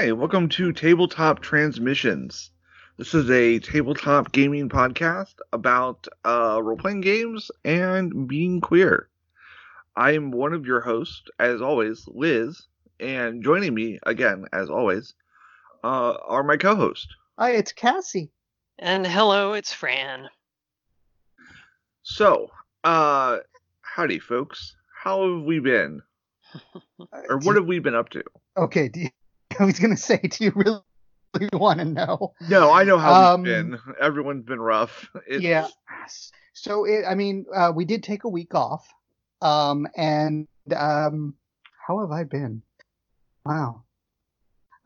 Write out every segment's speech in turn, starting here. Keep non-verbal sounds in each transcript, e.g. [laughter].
Hi, welcome to Tabletop Transmissions. This is a tabletop gaming podcast about uh, role playing games and being queer. I am one of your hosts, as always, Liz, and joining me again, as always, uh, are my co host. Hi, it's Cassie. And hello, it's Fran. So, uh, howdy, folks. How have we been? [laughs] Or what have we been up to? Okay, do you, I was gonna say, do you really want to know? No, I know how Um, we've been. Everyone's been rough. It's, Yeah. So it, I mean, uh, we did take a week off, um, and um, how have I been? Wow.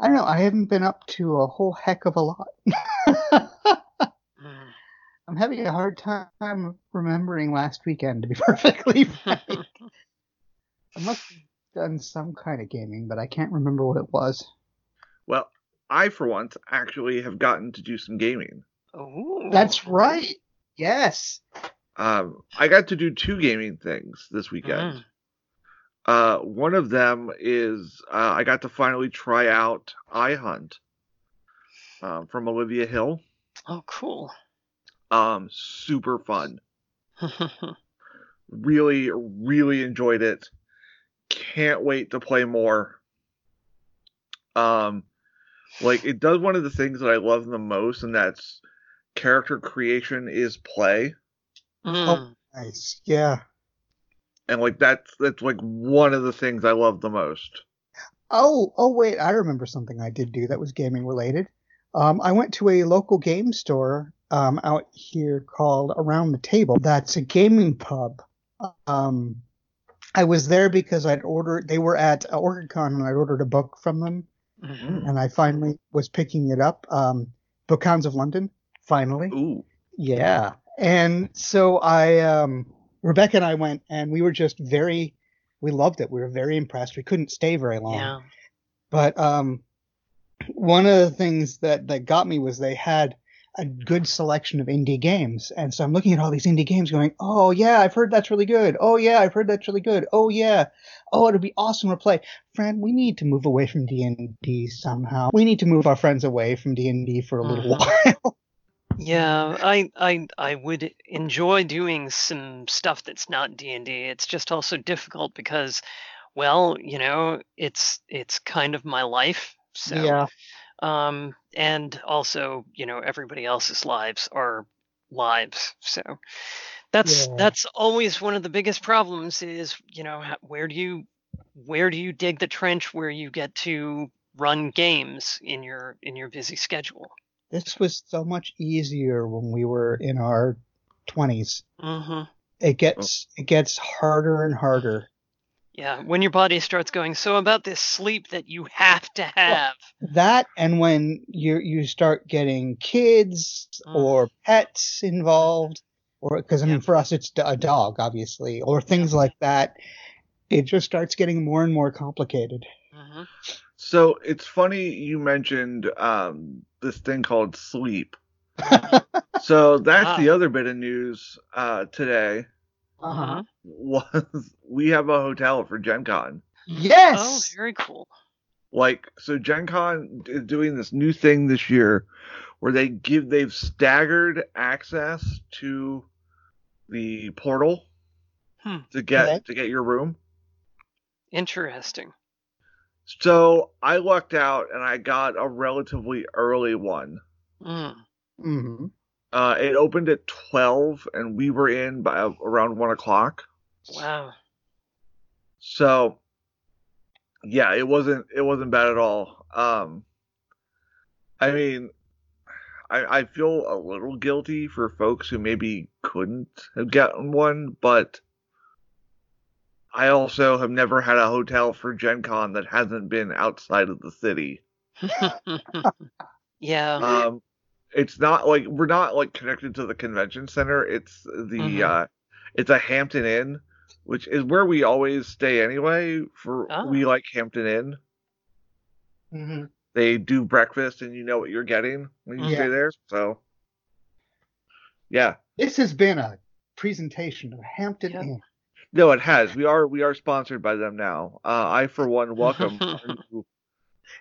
I don't know. I haven't been up to a whole heck of a lot. [laughs] I'm having a hard time remembering last weekend, to be [laughs] perfectly frank. [laughs] I must have done some kind of gaming, but I can't remember what it was. Well, I, for once, actually have gotten to do some gaming. Ooh. That's right. Yes. Um, I got to do two gaming things this weekend. Mm. Uh, one of them is uh, I got to finally try out iHunt um, from Olivia Hill. Oh, cool. Um, super fun. [laughs] Really, really enjoyed it. Can't wait to play more. Um, like it does one of the things that I love the most, and that's character creation is play. Mm. Nice. Yeah. and like that's that's like one of the things I love the most. Oh, oh wait, I remember something I did do that was gaming related. Um, I went to a local game store um, out here called Around the Table. That's a gaming pub. Um, I was there because I'd ordered. They were at OrcaCon and I'd ordered a book from them, Mhm. and I finally was picking it up. Um, Bookhounds of London. Finally. Ooh, Yeah. And so I, um, Rebecca and I went and we were just very, we loved it. We were very impressed. We couldn't stay very long. Yeah. But, um, one of the things that, that got me was they had a good selection of indie games. And so I'm looking at all these indie games going, Oh yeah, I've heard that's really good. Oh yeah, I've heard that's really good. Oh yeah. Oh, it'll be awesome to play. Friend, we need to move away from D&D somehow. We need to move our friends away from D&D for a little Mhm. while. [laughs] Yeah, I, I I would enjoy doing some stuff that's not D and D. It's just also difficult because, well, you know, it's it's kind of my life. So, yeah. Um, and also, you know, everybody else's lives are lives. So, that's Yeah. that's always one of the biggest problems. Is you know, where do you where do you dig the trench where you get to run games in your in your busy schedule? This was so much easier when we were in our 20s. hmm It gets it gets harder and harder. Yeah, when your body starts going, so about this sleep that you have to have. That and when you you start getting kids Mm. or pets involved or cuz I mean Yep. for us it's a dog obviously or things like that it just starts getting more and more complicated. hmm so it's funny you mentioned um this thing called sleep. [laughs] So that's the other bit of news uh today Uh-huh. was [laughs] we have a hotel for Gen Con. Oh, Yes. very cool. Like so Gen Con is doing this new thing this year where they give they've staggered access to the portal Hmm. to get Okay. to get your room. Interesting. So I lucked out and I got a relatively early one. Mm. Mhm. Uh, it opened at twelve, and we were in by around one o'clock. Wow. So, yeah, it wasn't it wasn't bad at all. Um, I mean, I I feel a little guilty for folks who maybe couldn't have gotten one, but I also have never had a hotel for Gen Con that hasn't been outside of the city. [laughs] yeah. Um, it's not like we're not like connected to the convention center. It's the Mhm. uh, it's a Hampton Inn, which is where we always stay anyway. For Oh. we like Hampton Inn. Mhm. They do breakfast, and you know what you're getting when you Yeah. stay there. So, yeah, This has been a presentation of Hampton Yeah. Inn. no, it has. We are we are sponsored by them now. Uh, I for one welcome [laughs] our new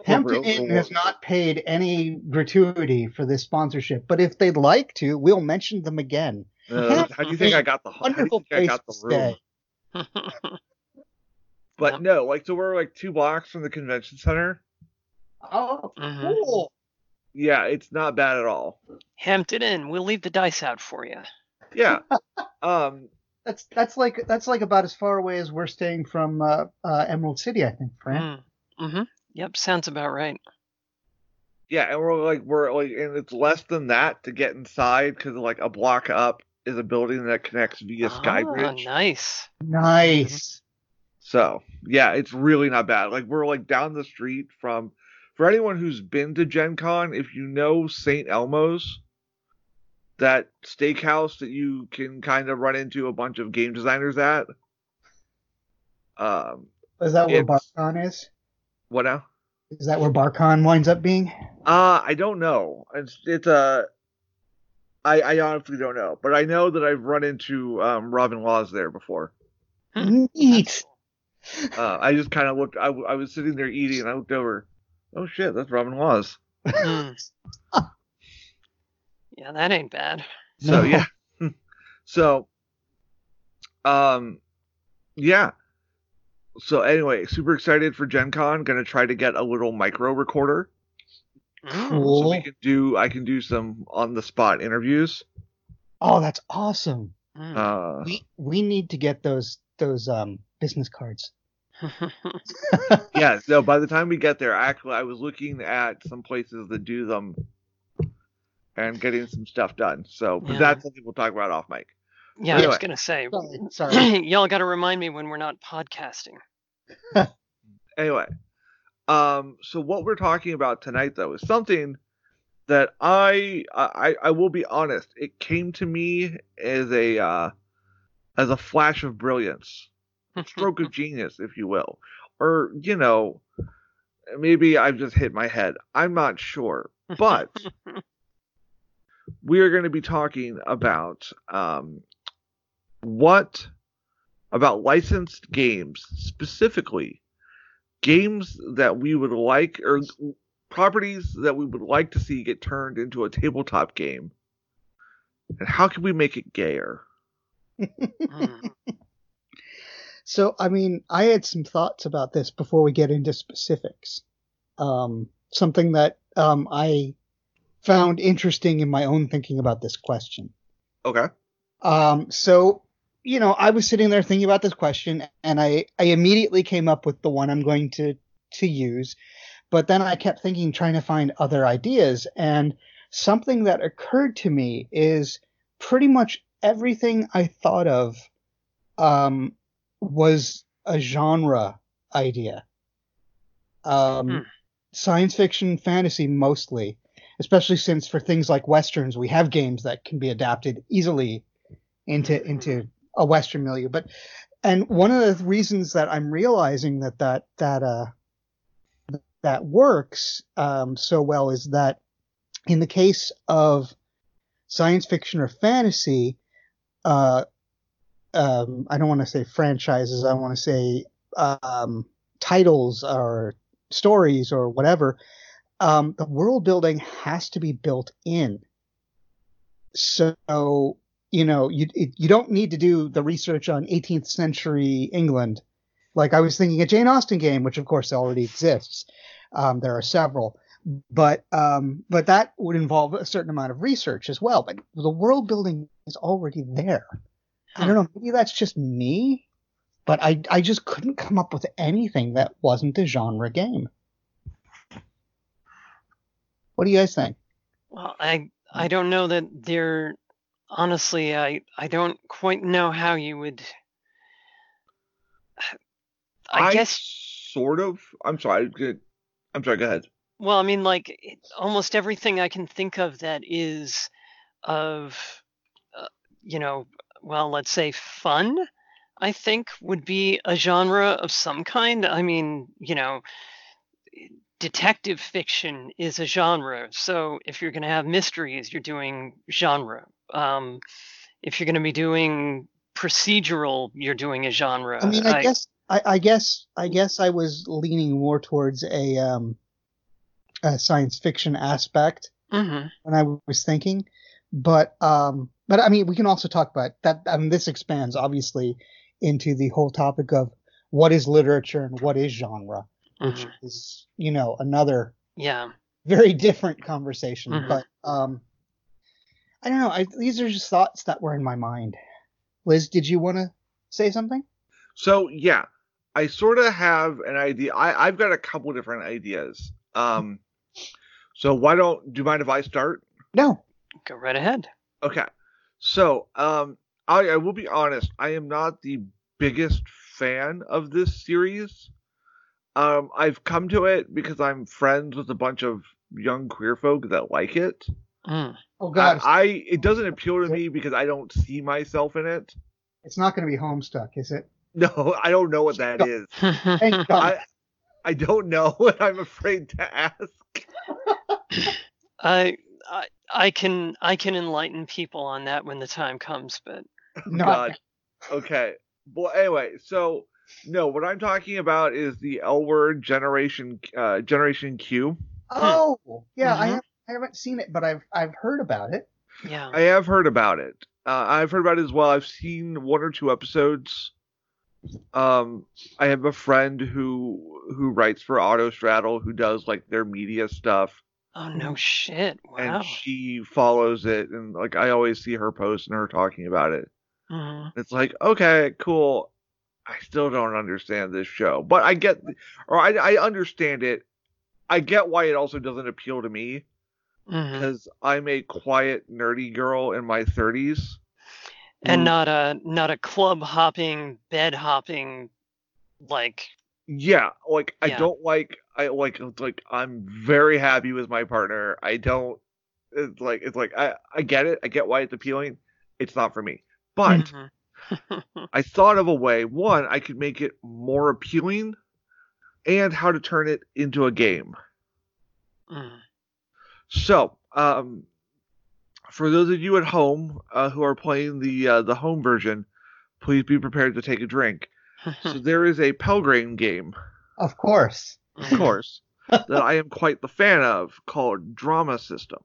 Hampton Inn cool. has not paid any gratuity for this sponsorship, but if they'd like to, we'll mention them again. Uh, how do you think I got the how do you Wonderful think I place got the room? [laughs] But Yep. no, like so we're like two blocks from the convention center. Oh, Mhm. cool. Yeah, it's not bad at all. Hampton Inn, we'll leave the dice out for you. Yeah. [laughs] um That's that's like that's like about as far away as we're staying from uh, uh, Emerald City, I think, Fran. Mm-hmm. Yep, sounds about right. yeah, and we're like we're like and it's less than that to get inside cuz like a block up is a building that connects via Ah, Skybridge. nice. Nice. So, yeah, it's really not bad. Like we're like down the street from for anyone who's been to Gen Con, if you know St. Elmo's, that steakhouse that you can kind of run into a bunch of game designers at. Um, Is that where It's- Barcon is? What now? Is that where Barcon winds up being? Uh, I don't know. It's it's a I I honestly don't know, but I know that I've run into um Robin Laws there before. Neat. Uh, I just kind of looked. I, I was sitting there eating, and I looked over. Oh shit, that's Robin Laws. Mm. yeah, that ain't bad. So No. yeah. [laughs] so um yeah. So anyway, super excited for Gen Con. Gonna try to get a little micro recorder. Cool. So we can do I can do some on the spot interviews. Oh, that's awesome. Mm. Uh We we need to get those those um business cards. [laughs] yeah, [laughs] so by the time we get there, actually I was looking at some places that do them and getting some stuff done. So but Yeah. that's something we'll talk about off mic. Yeah, I was gonna say, Sorry, sorry. [clears throat] y'all got to remind me when we're not podcasting. [laughs] anyway um so what we're talking about tonight though is something that i i i will be honest it came to me as a uh as a flash of brilliance stroke of [laughs] genius if you will or you know maybe i've just hit my head i'm not sure but [laughs] we are going to be talking about um what about licensed games specifically games that we would like or properties that we would like to see get turned into a tabletop game and how can we make it gayer. [laughs] So, I mean, I had some thoughts about this before we get into specifics. Um, something that um, I found interesting in my own thinking about this question. okay Um, so, you know, I was sitting there thinking about this question, and I, I immediately came up with the one I'm going to to use. But then I kept thinking, trying to find other ideas, and something that occurred to me is pretty much everything I thought of um, was a genre idea. Um, Hmm. Science fiction, fantasy mostly, especially since for things like westerns, we have games that can be adapted easily into into a western milieu. But and one of the reasons that I'm realizing that that that uh that works um, so well is that in the case of science fiction or fantasy, uh, um, I don't want to say franchises. I want to say um, titles or stories or whatever. Um, the world building has to be built in. So you know you you don't need to do the research on 18th century England. Like I was thinking a Jane Austen game, which of course already exists. Um, there are several, but um, but that would involve a certain amount of research as well. But the world building is already there. I don't know. Maybe that's just me, but I I just couldn't come up with anything that wasn't a genre game. What do you guys think? Well, I I don't know that there. Honestly, I I don't quite know how you would. [sighs] I, guess. sort of i'm sorry i'm sorry go ahead Well, I mean, like it, almost everything I can think of that is of, uh, you know, well, let's say fun. I think would be a genre of some kind. I mean, you know, detective fiction is a genre. So if you're going to have mysteries, you're doing genre. Um, if you're going to be doing procedural, you're doing a genre. I mean, I, guess I, I guess I guess I was leaning more towards a um a science fiction aspect hmm when I was thinking, but um, but I mean, we can also talk about that. I mean, this expands obviously into the whole topic of what is literature and what is genre, which Mhm. is you know another Yeah. very different conversation. Mhm. But um, I don't know. I, these are just thoughts that were in my mind. Liz, did you want to say something? So yeah, I sort of have an idea. I, I've got a couple different ideas. Um, so why don't do you mind if I start? No. Go right ahead. Okay. So um, I, I will be honest. I am not the biggest fan of this series. Um, I've come to it because I'm friends with a bunch of young queer folk that like it. Mm. Oh God, I it doesn't appeal to me because I don't see myself in it. it's not going to be Homestuck, is it? [laughs] No, I don't know what that is. Thank God. I I don't know, [laughs] and I'm afraid to ask. [laughs] I, I I can I can enlighten people on that when the time comes, but Not- God. Okay. Well, anyway, so no, what I'm talking about is the L word generation, uh, Generation Q. Oh, yeah. I, Mhm. have, I haven't seen it, but I've I've heard about it. yeah. I have heard about it. Uh, I've heard about it as well. I've seen one or two episodes. Um, I have a friend who who writes for Autostraddle who does like their media stuff, oh no shit! Wow. and she follows it, and like I always see her post and her talking about it. Mm-hmm. It's like, okay, cool. I still don't understand this show, but I get, or I, I understand it. I get why it also doesn't appeal to me Mhm. because I'm a quiet, nerdy girl in my 30s. And who- not a not a club hopping, bed hopping, like yeah, like I don't like, I like, like I'm very happy with my partner. I don't. It's like it's like I I get it. I get why it's appealing. It's not for me. But Mhm. [laughs] I thought of a way. One, I could make it more appealing, and how to turn it into a game. Mm. So, um, for those of you at home uh, who are playing the uh, the home version, please be prepared to take a drink. [laughs] so there is a Pelgrane game, Of course. of course, [laughs] that I am quite the fan of, called Drama System.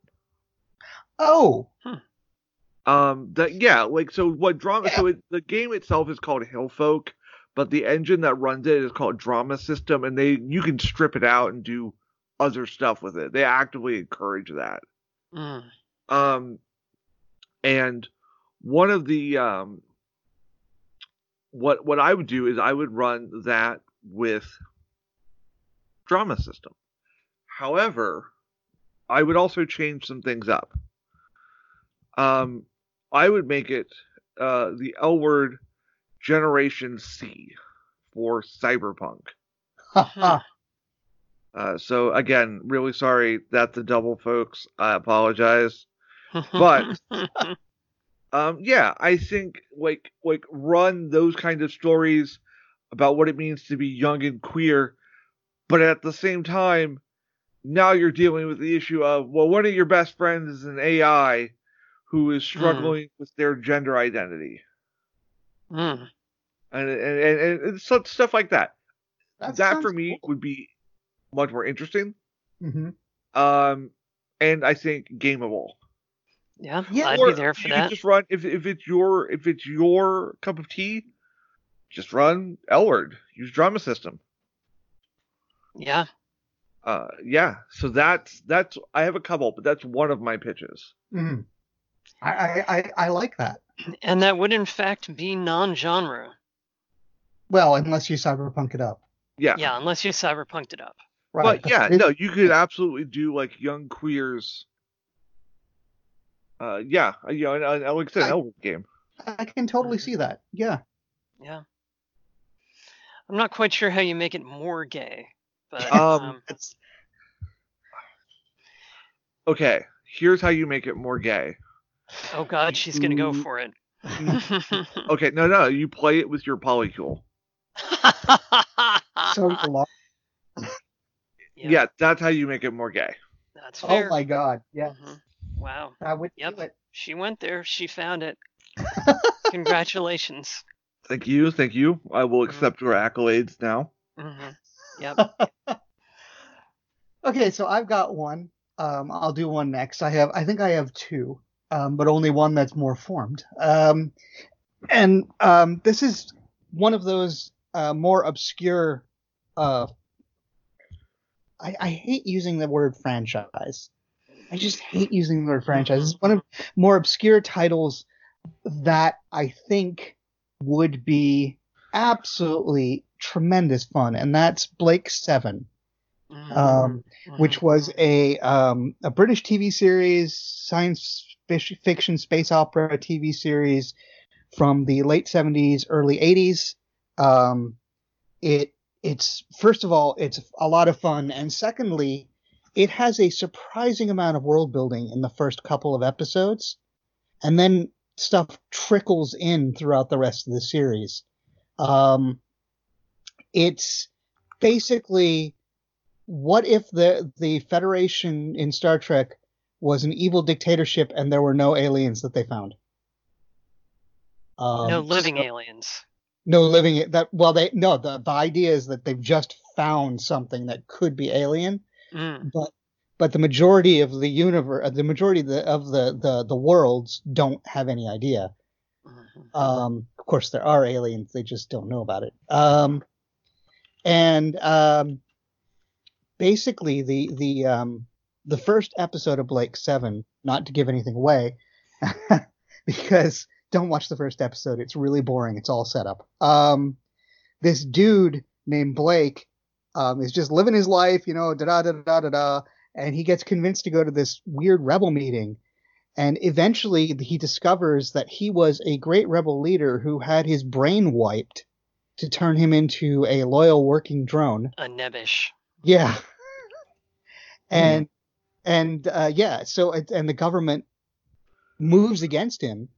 Oh, Um, that yeah, like so what drama? So it, the game itself is called Hillfolk, but the engine that runs it is called Drama System, and they you can strip it out and do other stuff with it. They actively encourage that. Mm. Um, and one of the um, what what I would do is I would run that with drama system. However, I would also change some things up. Um, I would make it uh, the L word Generation C for Cyberpunk. Ha Uh, so again, really sorry that's a double, folks. I apologize. But- [laughs] um yeah i think like like run those kind of stories about what it means to be young and queer but at the same time now you're dealing with the issue of well one of your best friends is an ai who is struggling with their gender identity Mm. and and, and, and stuff like that that, for me cool. would be much more interesting Mhm. um and i think gameable yeah, Yeah, I'd Or be there for you can that. Just run if if it's your if it's your cup of tea, just run L word. Use drama system. Yeah. Uh, yeah. So that's that's I have a couple, but that's one of my pitches. Mhm. I, I, I, I like that. And that would in fact be non-genre. Well, unless you cyberpunk it up. Yeah. Yeah, unless you cyberpunked it up. Right. But yeah, It- no, you could absolutely do like young queers. Uh, yeah, uh, you know, and, like I said, an I- L word game. I can totally see that. Yeah. Yeah. I'm not quite sure how you make it more gay, but Um, um, It's, Okay, here's how you make it more gay. oh god, she's gonna go for it. [laughs] Okay, no, no, you play it with your polycule. [laughs] [laughs] so long. Yep, Yeah, that's how you make it more gay. that's Oh my god. Yeah. Mhm. Wow, I would Yep. do it. she went there. She found it. [laughs] Congratulations. Thank you, thank you. I will Mhm. accept your accolades now. hmm Yep. [laughs] Okay, so I've got one. Um, I'll do one next. I have, I think I have two, um, but only one that's more formed. Um, and um, this is one of those uh, more obscure. Uh, I, I hate using the word franchise. I just hate using the word franchise. It's one of more obscure titles that I think would be absolutely tremendous fun, and that's Blake Seven um, which was a um, a British TV series, science fiction space opera TV series from the late 70s, early 80s. Um, it it's first of all it's a lot of fun, and secondly, it has a surprising amount of world building in the first couple of episodes, and then stuff trickles in throughout the rest of the series. Um, it's basically what if the the Federation in Star Trek was an evil dictatorship and there were no aliens that they found? Um, no living so, aliens. No living that well they no the the idea is that they've just found something that could be alien, mm. but but the majority of the universe, the majority of the of the the, the worlds don't have any idea. Mm-hmm. Um, of course, there are aliens; they just don't know about it. Um, and um, basically the the um, the first episode of Blake Seven, not to give anything away, [laughs] because don't watch the first episode. It's really boring. It's all set up. Um, this dude named Blake um, is just living his life, you know, da da da da da da, and he gets convinced to go to this weird rebel meeting. And eventually, he discovers that he was a great rebel leader who had his brain wiped to turn him into a loyal working drone. A nebbish. Yeah. [laughs] and mm. and uh, yeah, so and the government moves against him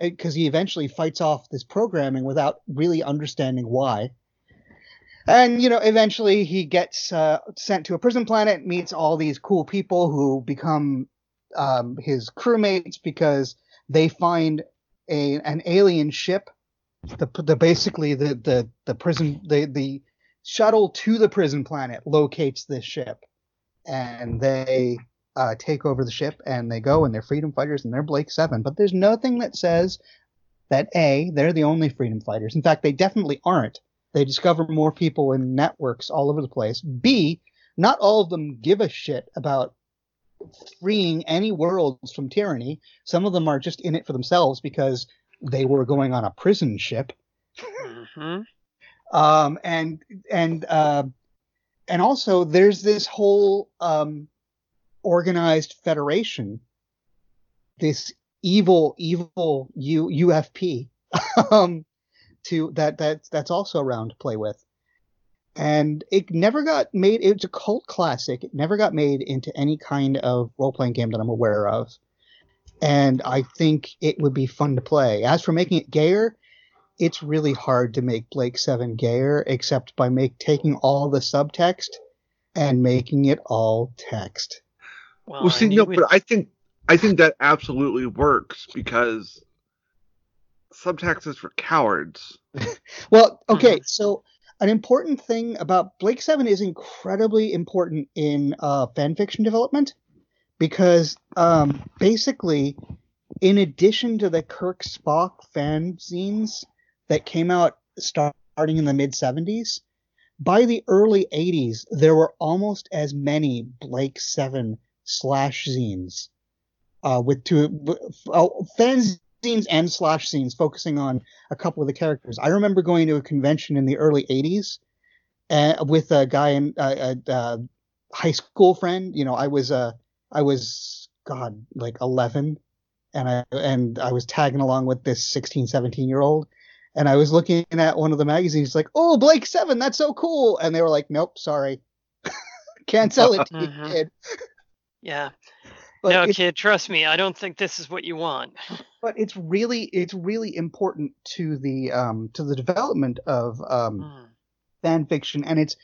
because he eventually fights off this programming without really understanding why. And you know, eventually he gets uh, sent to a prison planet, meets all these cool people who become um, his crewmates because they find a an alien ship. The, the basically the the the prison the the shuttle to the prison planet locates this ship, and they uh, take over the ship and they go and they're freedom fighters and they're Blake Seven. But there's nothing that says that a they're the only freedom fighters. In fact, they definitely aren't. They discover more people in networks all over the place. B, not all of them give a shit about freeing any worlds from tyranny. Some of them are just in it for themselves because they were going on a prison ship. Mm-hmm. Um, and and uh, and also there's this whole um, organized federation, this evil evil U, UFP, [laughs] um, to that that that's also around to play with. And it never got made. It's a cult classic. It never got made into any kind of role playing game that I'm aware of. And I think it would be fun to play. As for making it gayer, it's really hard to make Blake Seven gayer, except by make taking all the subtext and making it all text. Well, well see, no, would... but I think I think that absolutely works because subtext is for cowards. [laughs] well, okay, mm-hmm. so an important thing about Blake Seven is incredibly important in uh, fan fiction development because um, basically, in addition to the Kirk Spock fanzines, that came out starting in the mid 70s. By the early 80s, there were almost as many Blake 7 slash zines uh, with two uh, fanzines and slash zines focusing on a couple of the characters. I remember going to a convention in the early 80s uh, with a guy in uh, a, high school friend. You know, I was uh, I was God like 11 and I and I was tagging along with this 16, 17 year old and I was looking at one of the magazines, like, "Oh, Blake Seven, that's so cool," and they were like, "Nope, sorry, [laughs] can't sell it to you, kid." Yeah. But no, kid, trust me, I don't think this is what you want. [laughs] but it's really, it's really important to the um, to the development of um, mm. fan fiction, and it's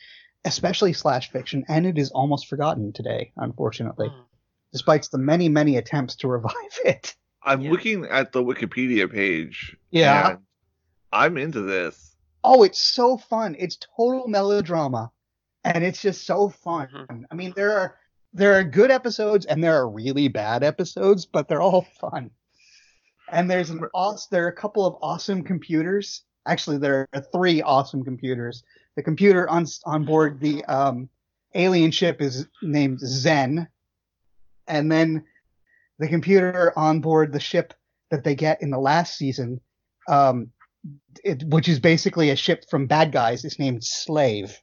especially slash fiction, and it is almost forgotten today, unfortunately, mm. despite the many, many attempts to revive [laughs] it. I'm yeah. looking at the Wikipedia page. Yeah. I'm into this. Oh, it's so fun. It's total melodrama. and it's just so fun. Mhm. I mean, there are there are good episodes and there are really bad episodes, but they're all [laughs] fun. And there's an awesome, there are a couple of awesome computers. Actually, there are three awesome computers. The computer on on board the um, alien ship is named Zen, and then the computer on board the ship that they get in the last season, um, it, which is basically a ship from bad guys, is named Slave.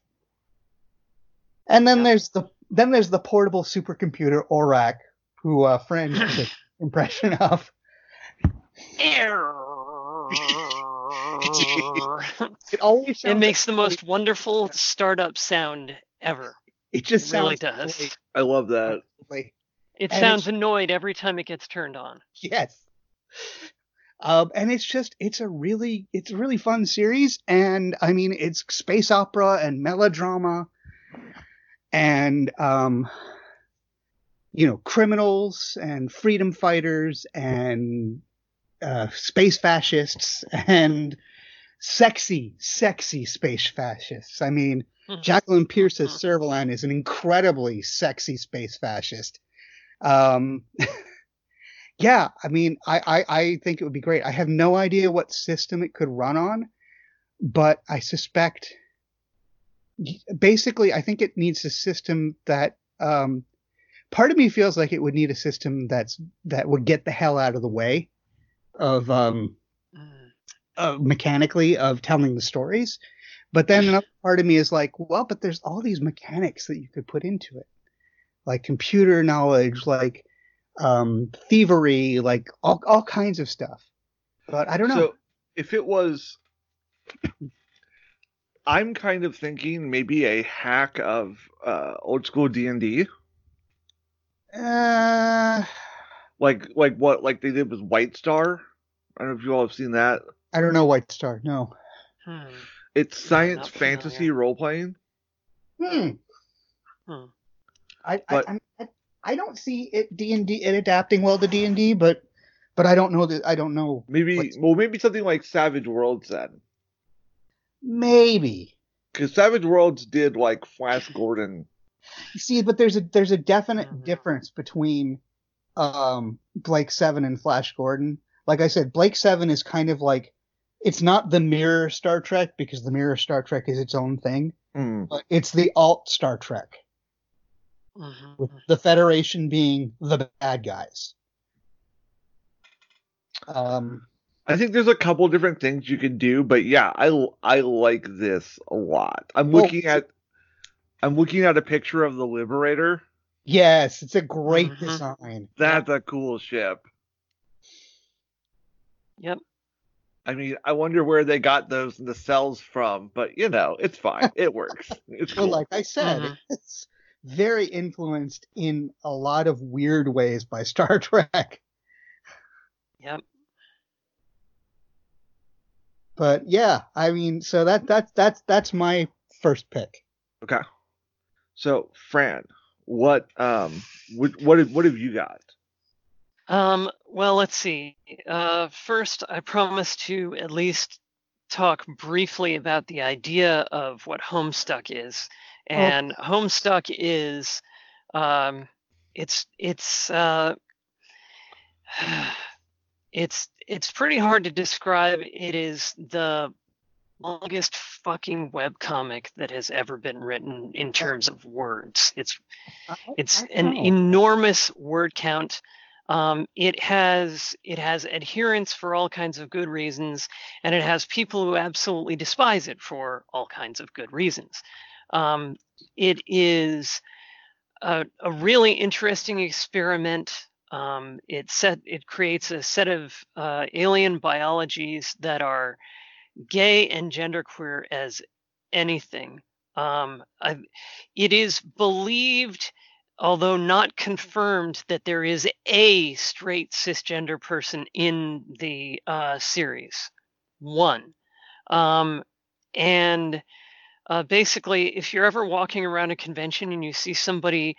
And then there's the then there's the portable supercomputer ORAC, who uh, Fran [laughs] did impression of. [laughs] It always it sounds makes the like- most wonderful startup sound ever. It just It really sounds does. great. I love that. It And sounds annoyed every time it gets turned on. Yes. Um, and it's just it's a really it's a really fun series, and I mean it's space opera and melodrama, and um, you know criminals and freedom fighters and uh, space fascists and sexy sexy space fascists. I mean Mhm. Jacqueline Pearce's Mhm. Servalan is an incredibly sexy space fascist. Um, [laughs] yeah, I mean, I, I, I think it would be great. I have no idea what system it could run on, but I suspect basically, I think it needs a system that, um, part of me feels like it would need a system that's, that would get the hell out of the way of, um, uh, mechanically of telling the stories. But then another [laughs] part of me is like, well, but there's all these mechanics that you could put into it, like computer knowledge, like um, thievery, like all all kinds of stuff. But I don't know. So if it was, I'm kind of thinking maybe a hack of uh, old school D and D, uh, like like what like they did with White Star. I don't know if you all have seen that. I don't know White Star. No. Hmm. It's science Not fantasy role playing. Hmm. Hmm. I, But- I, I I don't see it D and D it adapting well to D and D, but but I don't know that I don't know. Maybe well maybe something like Savage Worlds then, Maybe. because Savage Worlds did like Flash Gordon. See, but there's a there's a definite Mhm. difference between um Blake Seven and Flash Gordon. Like I said, Blake Seven is kind of like it's not the mirror Star Trek because the mirror Star Trek is its own thing, Hmm. but it's the alt Star Trek Mhm. with the Federation being the bad guys. Um, I think there's a couple different things you can do, but yeah, I I like this a lot. I'm Well, looking at I'm looking at a picture of the Liberator. yes, it's a great Mhm. design. That's a cool ship. Yep. I mean, I wonder where they got those the cells from, but you know, it's fine. [laughs] It works. It's Well, like I said, Mhm. it's very influenced in a lot of weird ways by Star [laughs] Trek. Yep. But yeah, I mean, so that that's that's that's my first pick. okay. So, Fran, what um what what have, what have you got? Um, well, let's see. Uh, first, I promise to at least talk briefly about the idea of what Homestuck is. And Homestuck is, um, it's it's uh, [sighs] it's it's pretty hard to describe. It is the longest fucking webcomic that has ever been written in terms of words. It's it's an enormous word count. Um, it has it has adherents for all kinds of good reasons, and it has people who absolutely despise it for all kinds of good reasons. Um, it is a, a really interesting experiment. Um, it set it creates a set of uh, alien biologies that are gay and genderqueer as anything. Um, it is believed, although not confirmed, that there is a straight cisgender person in the uh, series. One. Um, and uh, basically, if you're ever walking around a convention and you see somebody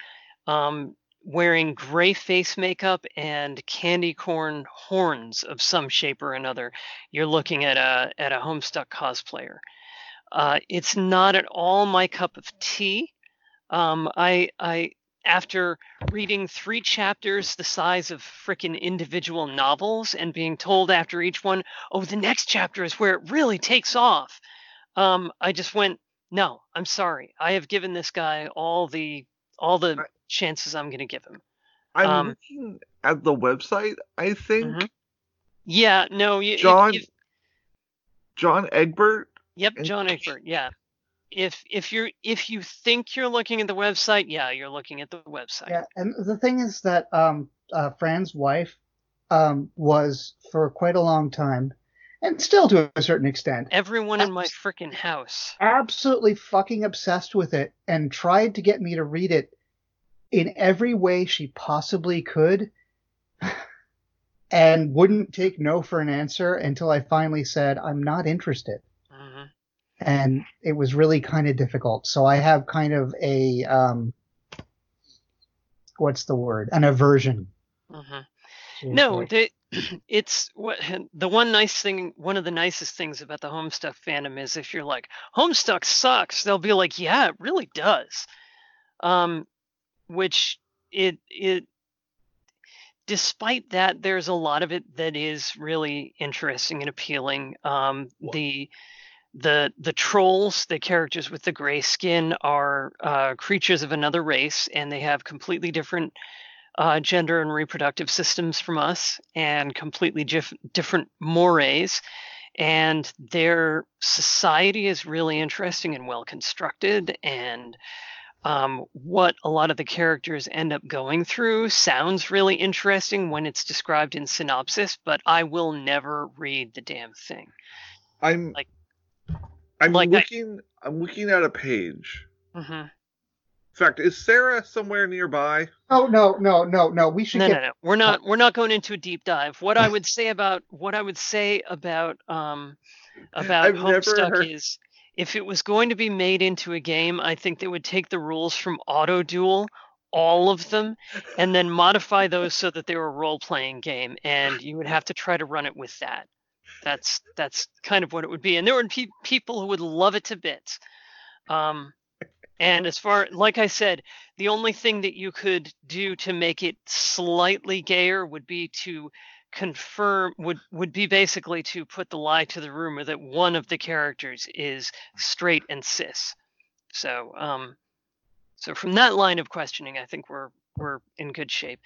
um, wearing gray face makeup and candy corn horns of some shape or another, you're looking at a at a Homestuck cosplayer. Uh, it's not at all my cup of tea. Um, I I after reading three chapters the size of frickin' individual novels and being told after each one, oh, the next chapter is where it really takes off. Um, I just went, no, I'm sorry. I have given this guy all the all the chances I'm going to give him. I'm Um, looking at the website. I think Mhm. Yeah, no, you, if- John if- John Egbert. Yep, And- John Egbert. Yeah. If if you're if you think you're looking at the website, yeah, you're looking at the website. Yeah, and the thing is that um, uh, Fran's wife um, was for quite a long time, and still to a certain extent, Everyone in my freaking house. absolutely fucking obsessed with it, and tried to get me to read it in every way she possibly could, and wouldn't take no for an answer until I finally said, "I'm not interested." hmm and it was really kind of difficult. So I have kind of a um, what's the word? An aversion. hmm to No, the, [clears throat] it's what the one nice thing. One of the nicest things about the Homestuck fandom is if you're like Homestuck sucks, they'll be like, yeah, it really does. Um, which it it. Despite that, there's a lot of it that is really interesting and appealing. Um, the the the trolls, the characters with the gray skin, are uh, creatures of another race, and they have completely different uh, gender and reproductive systems from us, and completely dif- different mores. And their society is really interesting and well constructed, and um, what a lot of the characters end up going through sounds really interesting when it's described in synopsis. But I will never read the damn thing. I'm Like- I'm like looking I'm looking at a page. hmm In fact, is Sarah somewhere nearby? Oh no, no, no, no. We should No, get no, no. We're not. We're not going into a deep dive. What I [laughs] would say about what I would say about um about I've Homestuck heard- is if it was going to be made into a game, I think they would take the rules from Auto Duel, all of them, and then modify those so that they were a role playing game, and you would have to try to run it with that. That's that's kind of what it would be, and there would be people who would love it to bits. Um, and as far like I said, the only thing that you could do to make it slightly gayer would be to confirm would would be basically to put the lie to the rumor that one of the characters is straight and cis. So um so from that line of questioning, I think we're we're in good shape.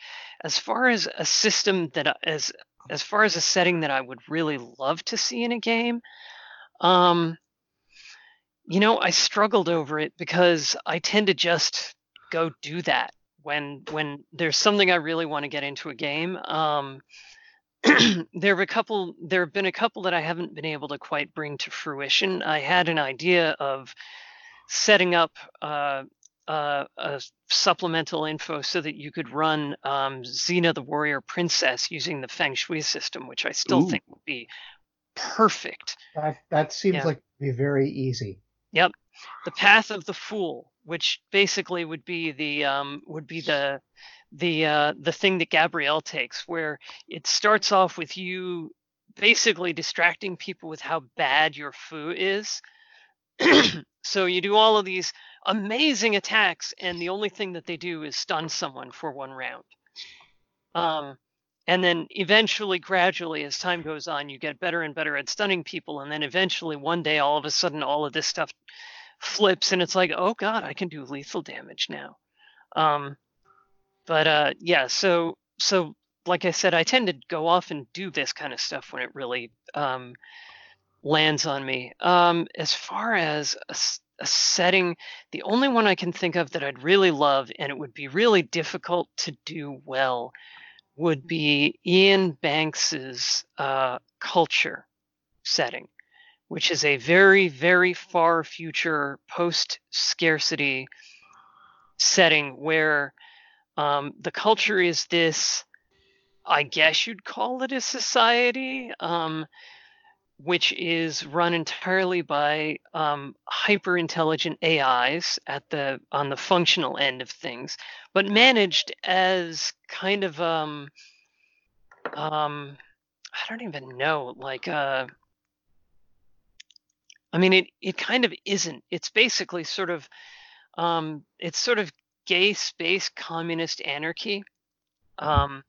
As far as a system that as as far as a setting that I would really love to see in a game, um you know, I struggled over it because I tend to just go do that when when there's something I really want to get into a game. Um, [clears throat] there have a couple. There have been a couple that I haven't been able to quite bring to fruition. I had an idea of setting up uh, uh, a supplemental info so that you could run um, Xena the Warrior Princess using the Feng Shui system, which I still Ooh. think would be perfect. that. That seems Yeah. like be very easy. Yep. The Path of the Fool, which basically would be the um, would be the the uh, the thing that Gabrielle takes, where it starts off with you basically distracting people with how bad your foo is. [clears throat] so you do all of these amazing attacks, and the only thing that they do is stun someone for one round. Um, and then eventually, gradually, as time goes on, you get better and better at stunning people. And then eventually, one day, all of a sudden, all of this stuff flips, and it's like, oh god, I can do lethal damage now. Um, but uh, yeah, so so like I said, I tend to go off and do this kind of stuff when it really um, lands on me. Um, as far as a setting, the only one I can think of that I'd really love, and it would be really difficult to do well, would be Iain Banks's uh, culture setting, which is a very, very far future post scarcity setting where um, the culture is this, I guess you'd call it a society, um, which is run entirely by um, hyper intelligent AIs at the on the functional end of things, but managed as kind of um, um, I don't even know, like uh, I mean, it it kind of isn't. It's basically sort of Um, it's sort of gay space communist anarchy. Um,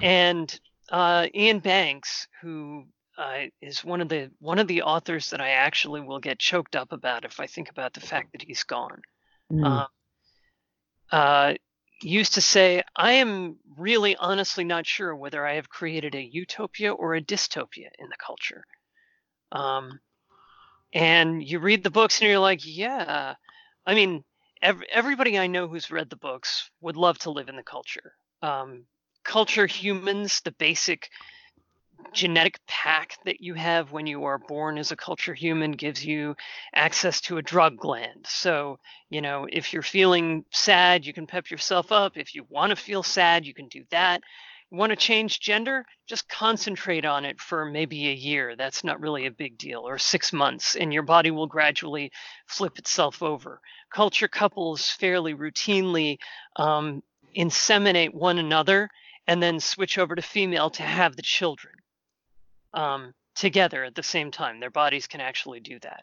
and uh, Iain Banks, who uh, is one of the one of the authors that I actually will get choked up about if I think about the fact that he's gone. Mm. Um, uh, used to say, I am really honestly not sure whether I have created a utopia or a dystopia in the culture. Um, and you read the books and you're like, yeah. I mean, ev- everybody I know who's read the books would love to live in the culture. Um, culture humans, the basic genetic pack that you have when you are born as a culture human gives you access to a drug gland. So, you know, if you're feeling sad, you can pep yourself up. If you want to feel sad, you can do that. Want to change gender? Just concentrate on it for maybe a year. That's not really a big deal, or six months, and your body will gradually flip itself over. Culture couples fairly routinely um, inseminate one another and then switch over to female to have the children um, together at the same time. Their bodies can actually do that.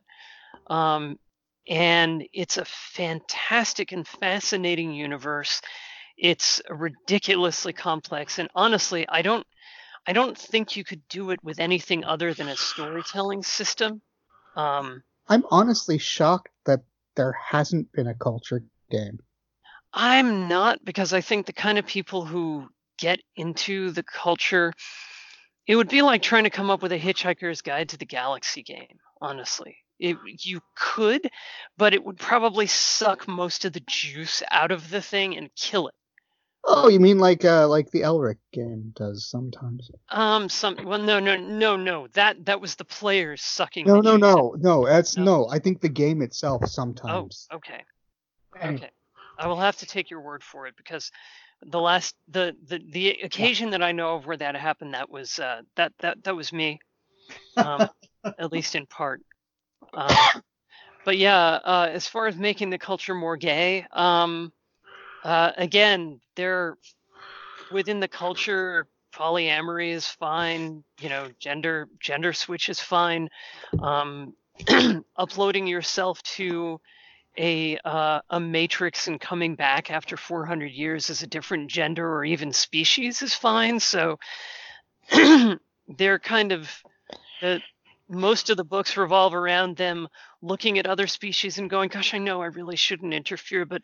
Um, and it's a fantastic and fascinating universe. It's ridiculously complex, and honestly, I don't, I don't think you could do it with anything other than a storytelling system. Um, I'm honestly shocked that there hasn't been a culture game. I'm not because I think the kind of people who get into the culture, it would be like trying to come up with a Hitchhiker's Guide to the Galaxy game. Honestly, it, you could, but it would probably suck most of the juice out of the thing and kill it. Oh, you mean like uh like the Elric game does sometimes? Um, some well, no, no, no, no. That that was the players sucking. No, no, no, no. That's No. no. I think the game itself sometimes. Oh, okay. Okay. I will have to take your word for it because the last the the, the occasion that I know of where that happened that was uh, that that that was me, um, [laughs] at least in part. Um, but yeah, uh, as far as making the culture more gay, um, uh, again, there within the culture, polyamory is fine. You know, gender gender switch is fine. Um, [clears throat] uploading yourself to a uh, a matrix and coming back after 400 years as a different gender or even species is fine. So [clears throat] they're kind of the most of the books revolve around them looking at other species and going, "Gosh, I know I really shouldn't interfere, but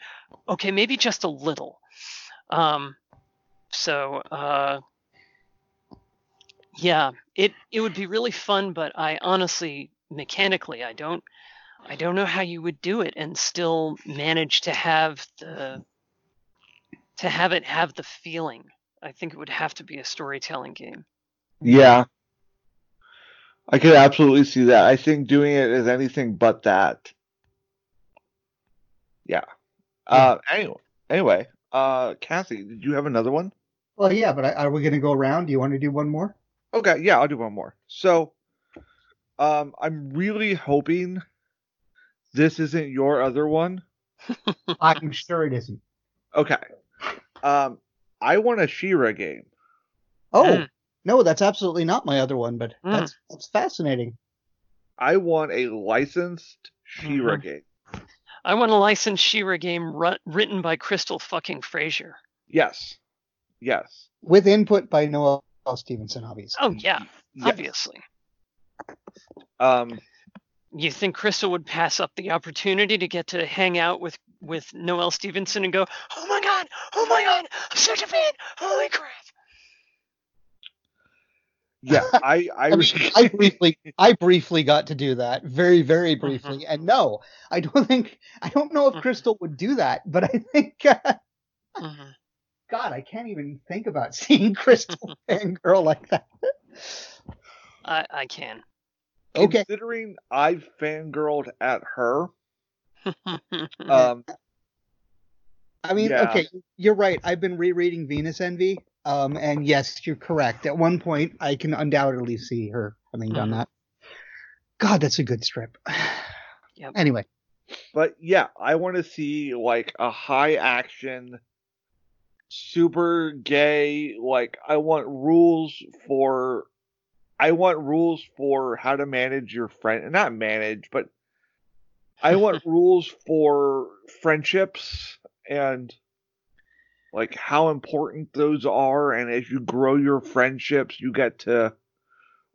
okay, maybe just a little." Um, so uh, yeah, it it would be really fun, but I honestly, mechanically, I don't I don't know how you would do it and still manage to have the to have it have the feeling. I think it would have to be a storytelling game. Yeah. I could absolutely see that. I think doing it is anything but that. Yeah. Uh anyway, anyway, uh Kathy, did you have another one? well, yeah, but I, are we gonna go around? Do you want to do one more? Okay, yeah, I'll do one more. So um I'm really hoping this isn't your other one. [laughs] I'm sure it isn't. Okay. Um I want a She-Ra game. Oh Mm. No, that's absolutely not my other one, but Mm. that's that's fascinating. I want a licensed She-Ra Mhm. game. I want a licensed She-Ra game ru- written by Crystal fucking Frazier. Yes. Yes. With input by Noelle Stevenson, obviously. Oh yeah, Yes. obviously. Um You think Crystal would pass up the opportunity to get to hang out with with Noelle Stevenson and go, "Oh my god, oh my god, I'm such a fan! Holy crap!" Yeah, [laughs] I I, I, mean, I [laughs] briefly, I briefly got to do that, very, very briefly. And no, I don't [laughs] think, I don't know if Mhm. Crystal would do that, but I think, uh, Mhm. God, I can't even think about seeing Crystal fangirl like that. I I can. Okay, considering I've fangirled at her, Mm-hmm. um I mean, yeah. okay, you're right. I've been rereading Venus Envy, um, and yes, you're correct. At one point, I can undoubtedly see her having done Mhm. that. God, that's a good strip. [sighs] Yep. Anyway, but yeah, I want to see like a high action super gay like I want rules for I want rules for how to manage your friend not manage but I want [laughs] rules for friendships and like how important those are and as you grow your friendships you get to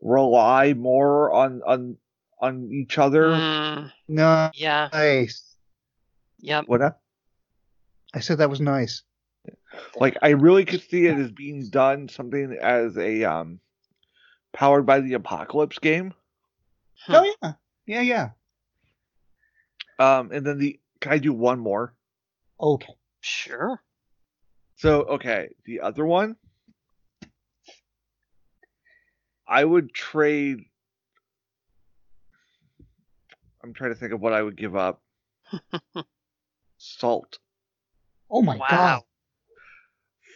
rely more on on on each other. Mm, No, yeah. nice. Yep. What up? I said that was nice. Like I really could see it as being done something as a um powered by the apocalypse game. Hmm. Oh yeah, yeah, yeah. Um and then the can I do one more? Okay. Sure. So okay, the other one I would trade I'm trying to think of what I would give up. [laughs] Salt Oh my Wow. god.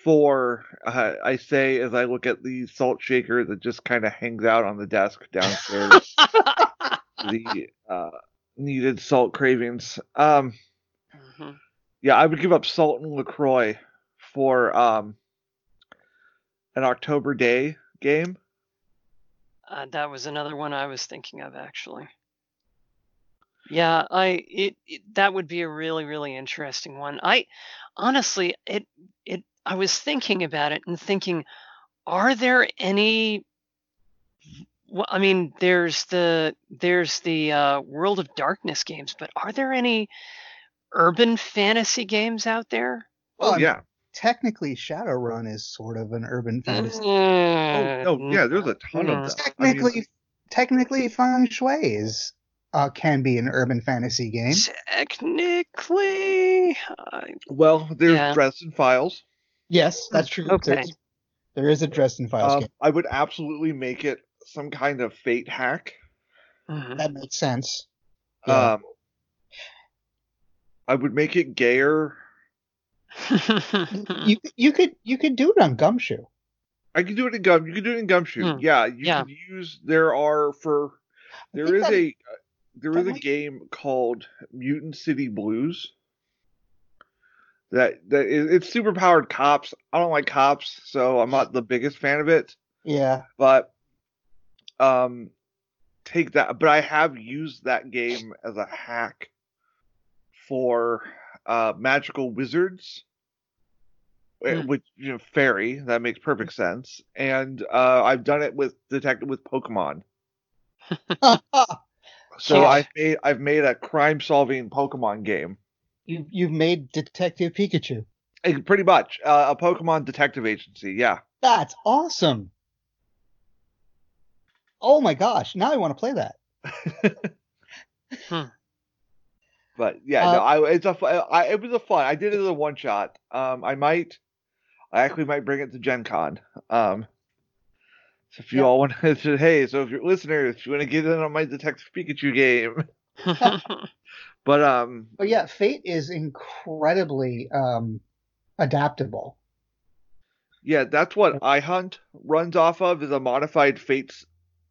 for uh, I say as I look at the salt shaker that just kind of hangs out on the desk downstairs. [laughs] the uh, needed salt cravings. Um, Mhm. yeah, I would give up salt and LaCroix for um an October Daye game. Uh, that was another one I was thinking of actually. Yeah, I it, it that would be a really really interesting one. I honestly it it I was thinking about it and thinking are there any well, I mean there's the there's the uh, World of Darkness games, but are there any urban fantasy games out there? Oh Um, yeah, Technically, Shadowrun is sort of an urban fantasy. oh, Mm, oh yeah. There's a ton mm. of them. I mean, Technically, technically, Feng Shui is uh, can be an urban fantasy game. Technically, I well, there's Yeah. Dresden Files. Yes, that's true. Okay. There's- there is a Dresden Files Um, game. I would absolutely make it some kind of fate hack. mhm. That makes sense. Yeah. Um, I would make it gayer. You [laughs] you could you could do it on Gumshoe. I could do it in gum. You could do it in Gumshoe. Hmm. Yeah, you Yeah. could use. There are for. there is that- a. there is There a might- game called Mutant City Blues. That that is, it's super powered cops. I don't like cops, so I'm not the biggest fan of it. Yeah. But um, take that. But I have used that game as a hack for uh magical wizards. Eh, Hmm. Which you know, fairy that makes perfect sense, and uh, I've done it with detective with Pokemon. [laughs] So Cute. I've made I've made a crime solving Pokemon game. you you've made Detective Pikachu. Eh, Pretty much uh, a Pokemon detective agency. Yeah. That's awesome. Oh my gosh! Now I want to play that. [laughs] [laughs] But yeah, Uh, no, I it's a it was a fun. I did it as a one shot. Um, I might, I actually might bring it to Gen Con. Um, so if you Yeah. all want to, [laughs] hey, so if you're listeners, if you want to get in on my Detective Pikachu game, [laughs] but um, But yeah, Fate is incredibly um, adaptable. yeah, that's what iHunt runs off of is a modified Fates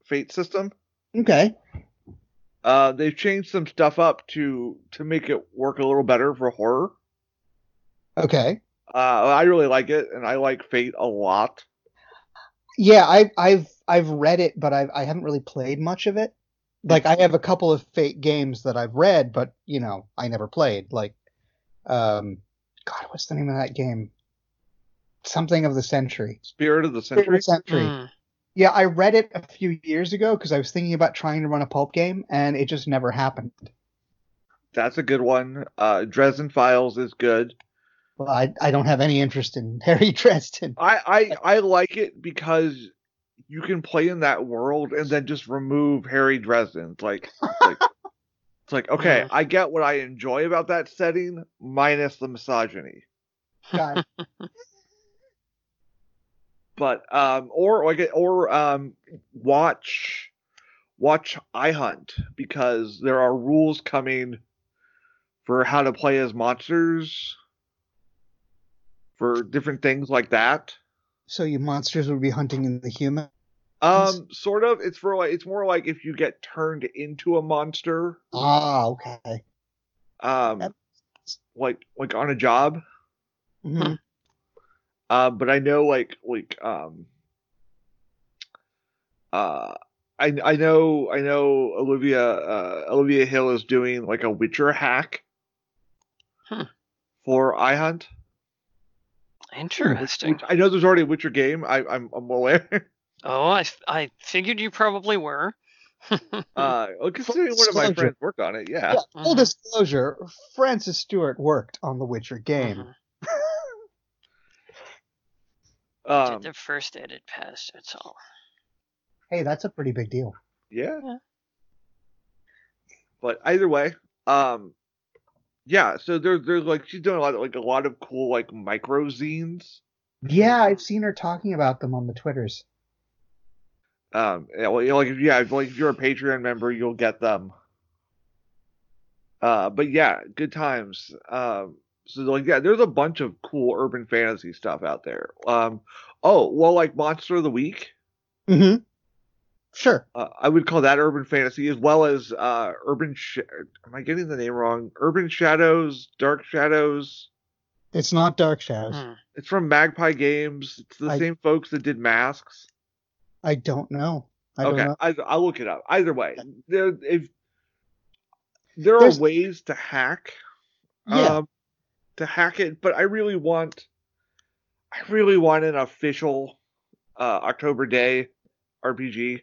Fate system. Okay. Uh, they've changed some stuff up to to make it work a little better for horror. Okay. Uh, I really like it, and I like Fate a lot. Yeah, I, I've I've read it, but I've, I haven't really played much of it. Like I have a couple of Fate games that I've read, but you know I never played. Like, um, God, what's the name of that game? Something of the Century. Spirit of the Spirit Century. of the Century. Mm. Yeah, I read it a few years ago because I was thinking about trying to run a pulp game, and it just never happened. That's a good one. Uh, Dresden Files is good. Well, I I don't have any interest in [laughs] Harry Dresden. I, I I like it because you can play in that world and then just remove Harry Dresden. It's like, it's like, [laughs] it's like okay, Mhm. I get what I enjoy about that setting, minus the misogyny. God, [laughs] But um, or like or um, watch watch iHunt because there are rules coming for how to play as monsters for different things like that. so you monsters would be hunting in the human. Um, sort of. It's for like it's more like if you get turned into a monster, Ah, okay. um, Yep. like like on a job. Mhm. Um, but I know like like um, uh, I I know I know Olivia uh, Olivia Hill is doing like a Witcher hack Hmm. for iHunt. Interesting. I know there's already a Witcher game. I, I'm I'm aware. [laughs] Oh, I, I figured you probably were. [laughs] Uh, well, considering one of my friends worked on it, yeah. Yeah, full Mhm. disclosure: Francis Stewart worked on the Witcher game. [laughs] Mhm. Um, Did the first edit pass? That's all. Hey, that's a pretty big deal. yeah. Yeah. But either way, um, yeah. So there's there's like she's doing a lot of like a lot of cool like micro zines. Yeah, I've seen her talking about them on the Twitters. Um, yeah, well, you know, like if yeah, like if you're a Patreon member, you'll get them. Uh, but yeah, good times. Um, so like yeah, there's a bunch of cool urban fantasy stuff out there. Um, oh well, like Monster of the Week. Mm-hmm. Sure. Uh, I would call that urban fantasy as well as uh, urban. Sh- Am I getting the name wrong? Urban Shadows, Dark Shadows. It's not Dark Shadows. Hmm. It's from Magpie Games. It's the I- same folks that did Masks. I don't know. I okay, don't know. I, I'll look it up. Either way, there if there There's- are ways to hack, Yeah. um, to hack it, but I really want, I really want an official uh, October Daye RPG.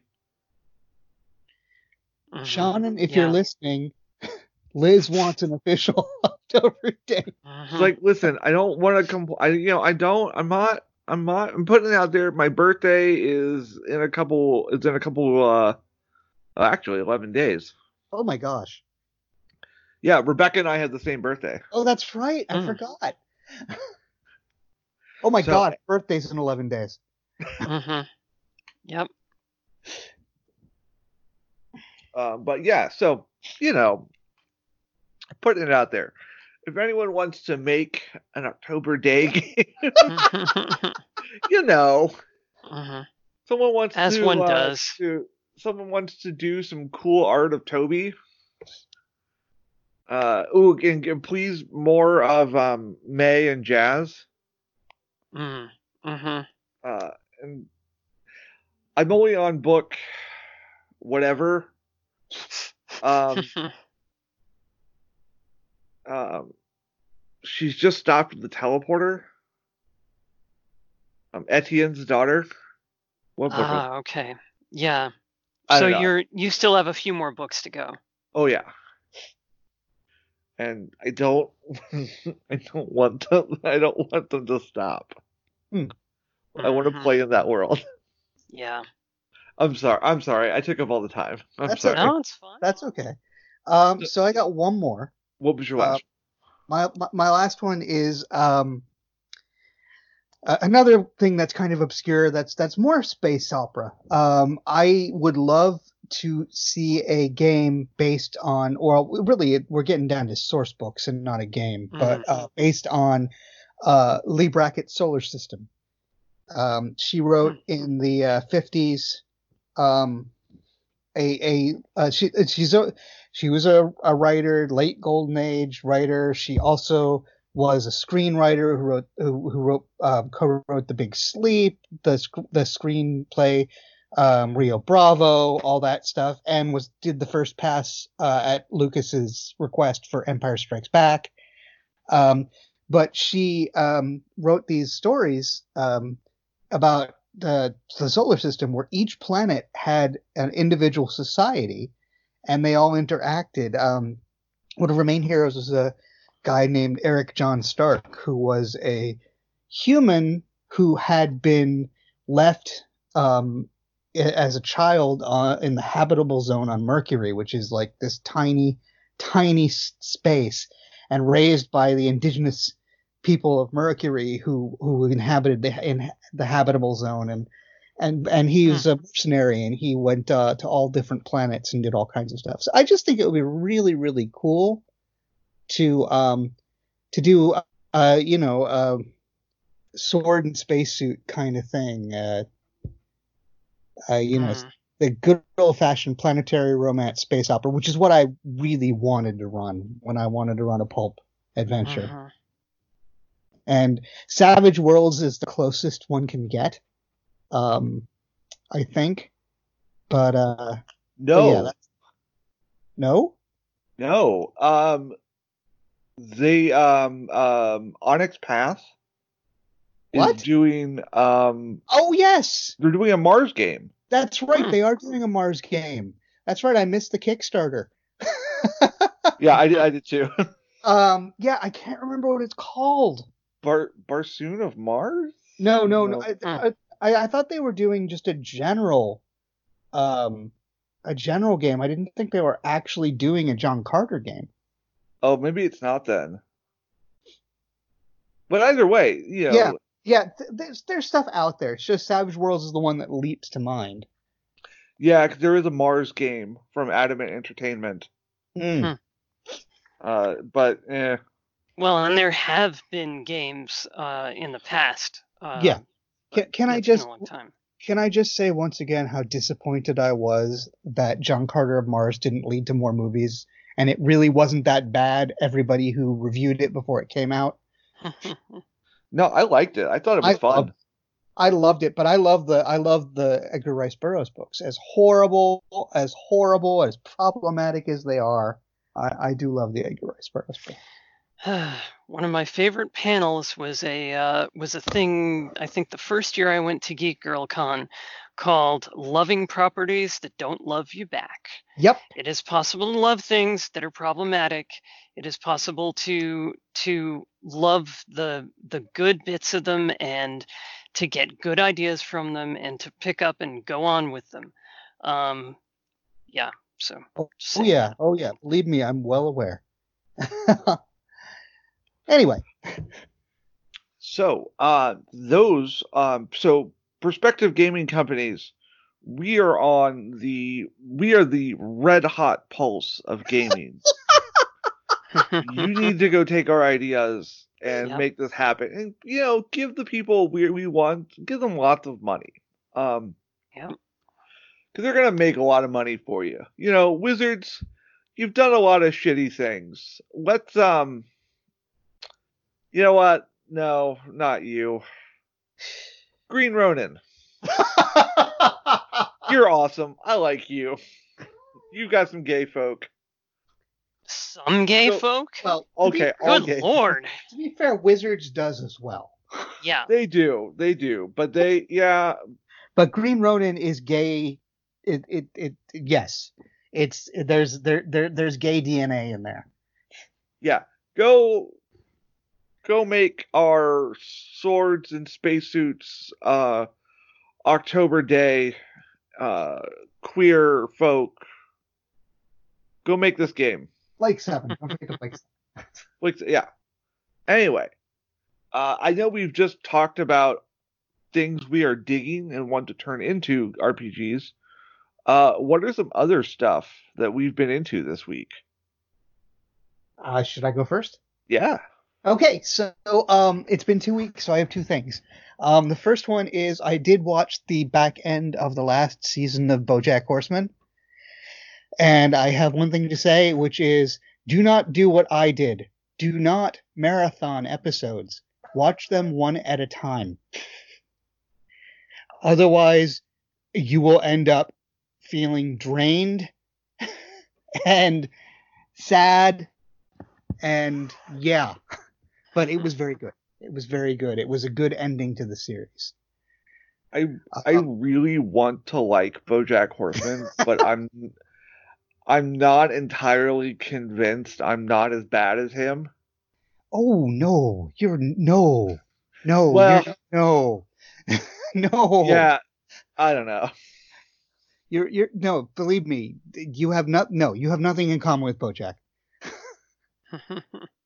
Mhm. Seanan, if Yeah. you're listening, [laughs] Liz wants an official [laughs] October Daye. Mhm. Like, listen, I don't want to compl- I you know, I don't. I'm not. I'm not. I'm putting it out there. My birthday is in a couple. It's in a couple. uh Actually, eleven days. Oh my gosh. Yeah, Rebecca and I had the same birthday. Oh, that's right. I Mm. forgot. [laughs] oh my So- god, birthday's in 11 days. Mhm. Yep. Um, but yeah, so you know, putting it out there. If anyone wants to make an October Daye [laughs] game, [laughs] you know, Mhm. someone wants As to, one uh, does. to someone wants to do some cool art of Toby. Uh, ooh, and, and please more of um May and Jazz. Mhm. Mhm. Uh, and I'm only on book whatever. [laughs] Um, um, she's just stopped the teleporter. Um, Etienne's daughter. What book? Ah, okay. Yeah. So you're you still have a few more books to go. Oh yeah. And I don't, [laughs] I don't want them. [laughs] I don't want them to stop. Hmm. I want to Mhm. play in that world. Yeah. I'm sorry. I'm sorry. I took up all the time. I'm That's sorry. No, it's fine. That's okay. Um, so I got one more. What was your Uh, last? My, my my last one is um uh, another thing that's kind of obscure. That's that's more space opera. Um, I would love to see a game based on, or really, it, we're getting down to source books and not a game, but uh, based on uh, Leigh Brackett's solar system. Um, she wrote in the uh, 50s um, a a uh, she she's a she was a, a writer, late golden age writer. She also was a screenwriter who wrote who, who wrote um, co-wrote The Big Sleep, the the screenplay um, Rio Bravo, all that stuff, and was did the first pass uh, at Lucas's request for Empire Strikes Back. Um, but she um, wrote these stories um, about the, the solar system where each planet had an individual society and they all interacted. Um, one of her main heroes was a guy named Eric John Stark, who was a human who had been left um, as a child uh, in the habitable zone on Mercury, which is like this tiny, tiny space, and raised by the indigenous people of Mercury who who inhabited the in the habitable zone and and and he was a mercenary and he went uh, to all different planets and did all kinds of stuff. So I just think it would be really really cool to um to do uh you know uh, sword and spacesuit kind of thing. Uh, uh you know Mhm. the good old fashioned planetary romance space opera, which is what I really wanted to run when I wanted to run a pulp adventure. Mhm. And Savage Worlds is the closest one can get, um, I think. But uh, No, yeah, that's- no. no. Um, the um um Onyx Path is What? doing um Oh yes, they're doing a Mars game. that's right. Hmm. They are doing a Mars game. That's right. I missed the Kickstarter. [laughs] Yeah, I did. I did too. [laughs] um, yeah, I can't remember what it's called. Bar Barsoom of Mars. No, no, no. No. I. I, I thought they were doing just a general, um, a general game. I didn't think they were actually doing a John Carter game. Oh, maybe it's not then. But either way, you know, Yeah. Yeah, th- there's there's stuff out there. It's just Savage Worlds is the one that leaps to mind. yeah, 'cause there is a Mars game from Adamant Entertainment. Mm. Uh, but eh, Well, and there have been games uh, in the past. Uh, Yeah. Can, can I just long time? can I just say once again how disappointed I was that John Carter of Mars didn't lead to more movies, and it really wasn't that bad. Everybody who reviewed it before it came out, [laughs] no, I liked it. I thought it was I fun. loved- I loved it. But I love the I love the Edgar Rice Burroughs books. As horrible as horrible as problematic as they are, I, I do love the Edgar Rice Burroughs books. [sighs] One of my favorite panels was a uh, was a thing. I think the first year I went to Geek Girl Con, called "Loving Properties That Don't Love You Back." Yep. It is possible to love things that are problematic. It is possible to to love the the good bits of them and to get good ideas from them and to pick up and go on with them. Um, yeah. So. Oh, Oh yeah, oh yeah. Believe me, I'm well aware. [laughs] anyway, So, uh, those, um, so prospective gaming companies, we are on the, we are the red hot pulse of gaming. you [laughs] need to go take our ideas and Yep. make this happen, and you know, give the people we we want, give them lots of money. Um, Yep. because they're gonna make a lot of money for you. You know, wizards, you've done a lot of shitty things. Let's um, you know what? No, not you. Green Ronin, [laughs] you're awesome. I like you. You got some gay folk. Some gay So- folk. well, to be- Okay, all Good gay. lord. [laughs] to be fair, Wizards does as well. Yeah. They do, they do, but they, yeah, But Green Ronin is gay. It it it yes. It's there's there there there's gay DNA in there. yeah. Go, go make our swords and spacesuits. Uh, October Daye, uh, queer folk. Go make this game. Like seven. Don't forget seven. Like, yeah. Anyway, uh, I know we've just talked about things we are digging and want to turn into RPGs. Uh, what are some other stuff that we've been into this week? Uh, should I go first? Yeah. Okay, so um, it's been two weeks, so I have two things. Um, the first one is I did watch the back end of the last season of BoJack Horseman, and I have one thing to say, which is do not do what I did. Do not marathon episodes. Watch them one at a time. Otherwise, you will end up feeling drained [laughs] and sad and yeah but it was very good. It was very good. It was a good ending to the series. I I Uh, really want to like BoJack Horseman, [laughs] but I'm I'm not entirely convinced I'm not as bad as him. oh no. You're no. No Well- you're, no. [laughs] No. Yeah, I don't know. you're you're no believe me you have not no you have nothing in common with bojack [laughs]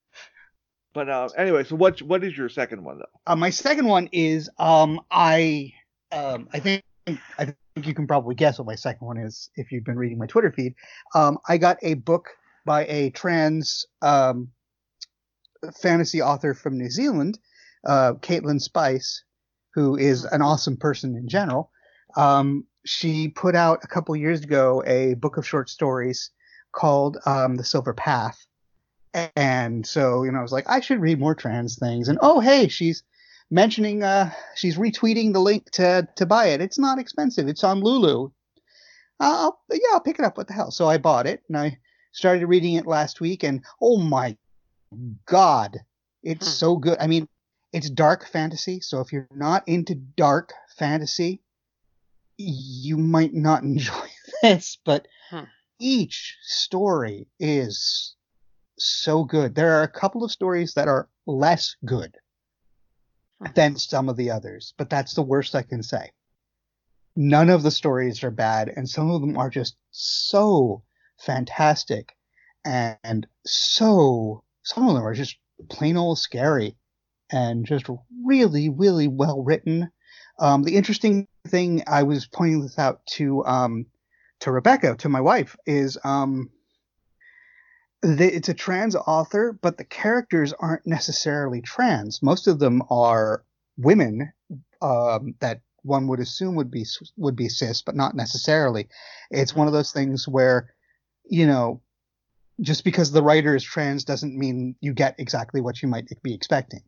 But uh, anyway, so what what is your second one though? uh, my second one is um i um i think i think you can probably guess what my second one is if you've been reading my twitter feed. Um i got a book by a trans um fantasy author from new zealand uh caitlin spice who is an awesome person in general. Um she put out a couple years ago a book of short stories called um the silver path and so you know i was like i should read more trans things and oh hey she's mentioning uh she's retweeting the link to to buy it it's not expensive it's on lulu I'll yeah, I'll pick it up. What the hell? So I bought it and I started reading it last week, and oh my god, it's Hmm. so good. I mean, it's dark fantasy, so if you're not into dark fantasy, you might not [laughs] enjoy this. But Hmm. each story is so good. There are a couple of stories that are less good than some of the others, but that's the worst I can say. None of the stories are bad, and some of them are just so fantastic and so some of them are just plain old scary and just really, really well written. Um, the interesting thing I was pointing this out to um, to Rebecca, to my wife, is um, the, it's a trans author, but the characters aren't necessarily trans. Most of them are women um, that one would assume would be would be cis, but not necessarily. It's one of those things where, you know, just because the writer is trans doesn't mean you get exactly what you might be expecting,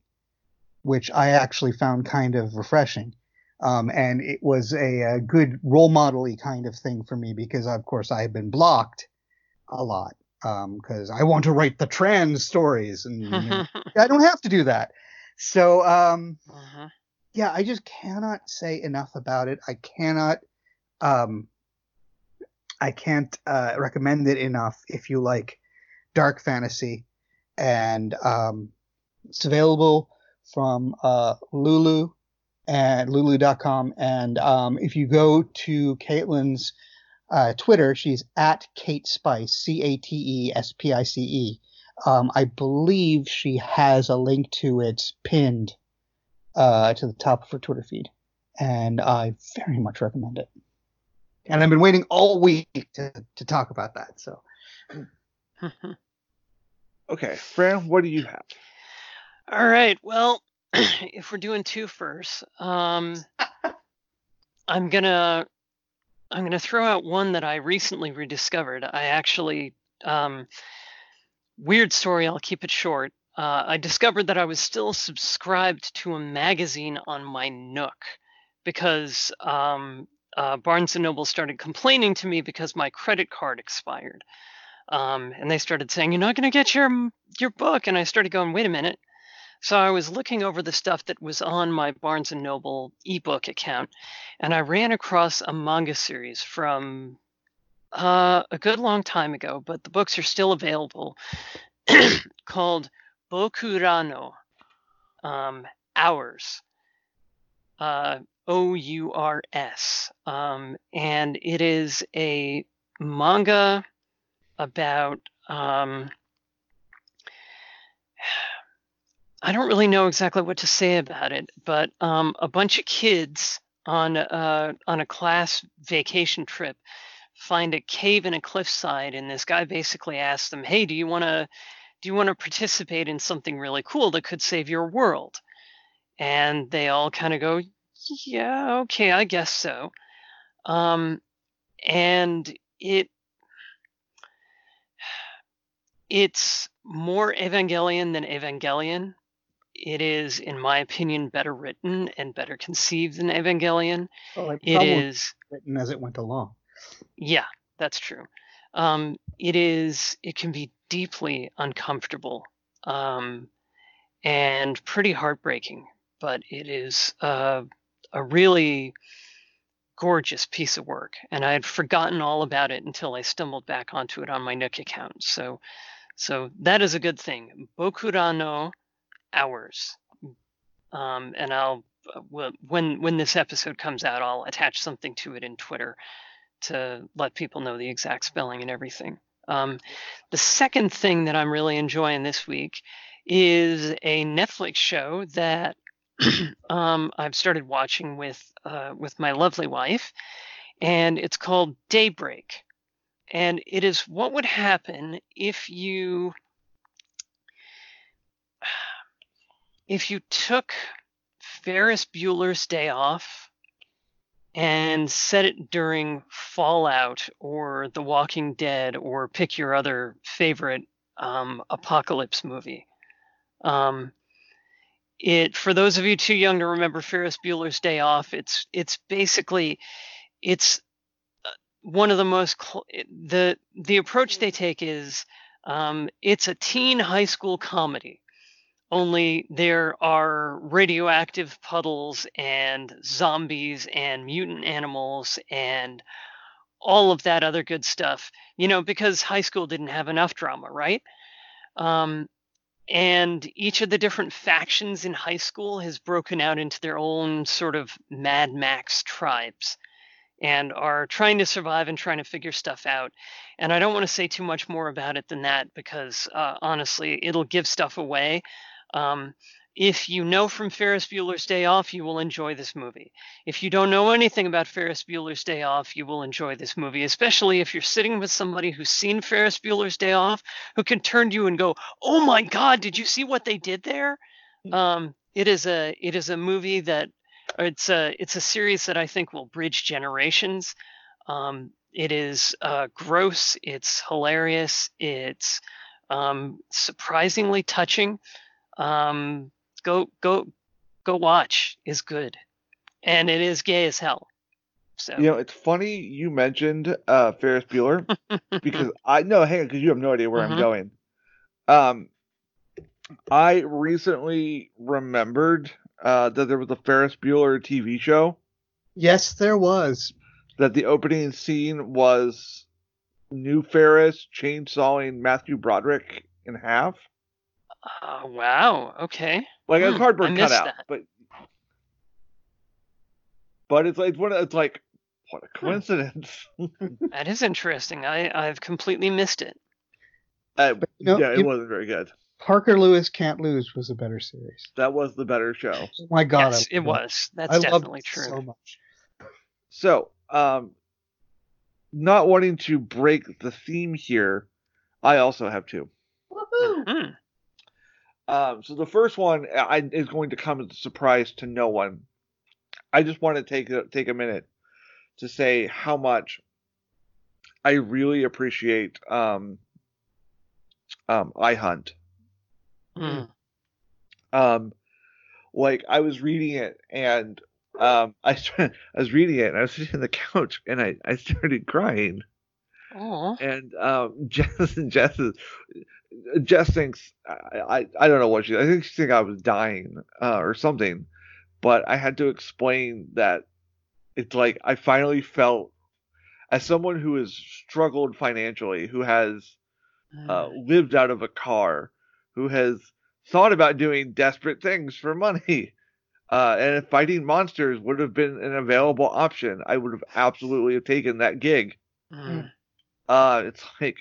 which I actually found kind of refreshing. Um, and it was a, a good role model kind of thing for me because, of course, I have been blocked a lot because I want to write the trans stories and you know, [laughs] I don't have to do that. So, um, Mhm. yeah, I just cannot say enough about it. I cannot, um, I can't uh, recommend it enough if you like dark fantasy, and um, it's available from uh, Lulu and Lulu.com. And um, if you go to Caitlin's uh, Twitter, she's at Kate Spice, C A T E S P I C E. Um, I believe she has a link to it pinned uh, to the top of her Twitter feed, and I very much recommend it. And I've been waiting all week to, to talk about that. So [laughs] Okay, Fran, what do you have? All right. Well, [clears throat] if we're doing two first, um, [laughs] I'm gonna I'm gonna throw out one that I recently rediscovered. I actually um, weird story. I'll keep it short. Uh, I discovered that I was still subscribed to a magazine on my Nook because um, uh, Barnes and Noble started complaining to me because my credit card expired. Um, and they started saying, "You're not going to get your your book." And I started going, "Wait a minute." So I was looking over the stuff that was on my Barnes and Noble ebook account, and I ran across a manga series from uh, a good long time ago, but the books are still available, [clears throat] called Bokurano, um, Ours, uh, O U R S, um, and it is a manga about. Um, I don't really know exactly what to say about it, but um, a bunch of kids on uh, on a class vacation trip find a cave in a cliffside, and this guy basically asks them, "Hey, do you want to do you want to participate in something really cool that could save your world?" And they all kind of go, "Yeah, okay, I guess so." Um, and it [sighs] it's more Evangelion than Evangelion. It is, in my opinion, better written and better conceived than Evangelion. well, it It is, written as it went along. yeah, that's true. Um, it is, it can be deeply uncomfortable um, and pretty heartbreaking, but it is uh, a really gorgeous piece of work. And I had forgotten all about it until I stumbled back onto it on my Nook account. So, so that is a good thing. Bokurano Ours. Um, and I'll when when this episode comes out, I'll attach something to it in Twitter to let people know the exact spelling and everything. Um, the second thing that I'm really enjoying this week is a Netflix show that [clears throat] um, I've started watching with uh, with my lovely wife, and it's called Daybreak. And it is what would happen if you if you took Ferris Bueller's Day Off and set it during Fallout or The Walking Dead or pick your other favorite um, apocalypse movie. Um, it for those of you too young to remember Ferris Bueller's Day Off, it's it's basically it's uh, one of the most cl- the the approach they take is um, it's a teen high school comedy only there are radioactive puddles and zombies and mutant animals and all of that other good stuff you know because high school didn't have enough drama right um, and each of the different factions in high school has broken out into their own sort of mad max tribes and are trying to survive and trying to figure stuff out. And I don't want to say too much more about it than that because uh, honestly, it'll give stuff away. Um, if you know from Ferris Bueller's Day Off, you will enjoy this movie. If you don't know anything about Ferris Bueller's Day Off, you will enjoy this movie, especially if you're sitting with somebody who's seen Ferris Bueller's Day Off, who can turn to you and go, "Oh my God, did you see what they did there?" Mm. Um, it is a it is a movie that it's a it's a series that I think will bridge generations. Um, it is uh, gross. It's hilarious. It's um, surprisingly touching. Um, go go go watch is good, and it is gay as hell. So you know, it's funny you mentioned uh, Ferris Bueller [laughs] because I know, hang on, because you have no idea where mm-hmm. I'm going. Um, I recently remembered uh, that there was a Ferris Bueller TV show. Yes, there was. That the opening scene was new Ferris chainsawing Matthew Broderick in half. Oh wow! Okay. Like a hmm, cardboard cutout, that. but but it's like one. It's like what a hmm. coincidence. [laughs] that is interesting. I I've completely missed it. Uh, you know, yeah, it wasn't very good. Parker Lewis Can't Lose was a better series. That was the better show. Oh my God, yes, it was. That's I definitely true. So much. So, um, not wanting to break the theme here, I also have 2 mm-hmm. Um, so the first one I, is going to come as a surprise to no one. I just want to take a, take a minute to say how much I really appreciate um, um, iHunt Mm. Um, like I was reading it and um, [laughs] I started, I was reading it and I was sitting on the couch and I, I started crying. Aww. And um, [laughs] Jess Jess is, Jess thinks I, I, I don't know what she I think she think I was dying uh, or something, but I had to explain that it's like I finally felt as someone who has struggled financially, who has uh, mm. lived out of a car, who has thought about doing desperate things for money. [laughs] Uh, and if fighting monsters would have been an available option, I would have absolutely have taken that gig. Mm. Uh, it's like,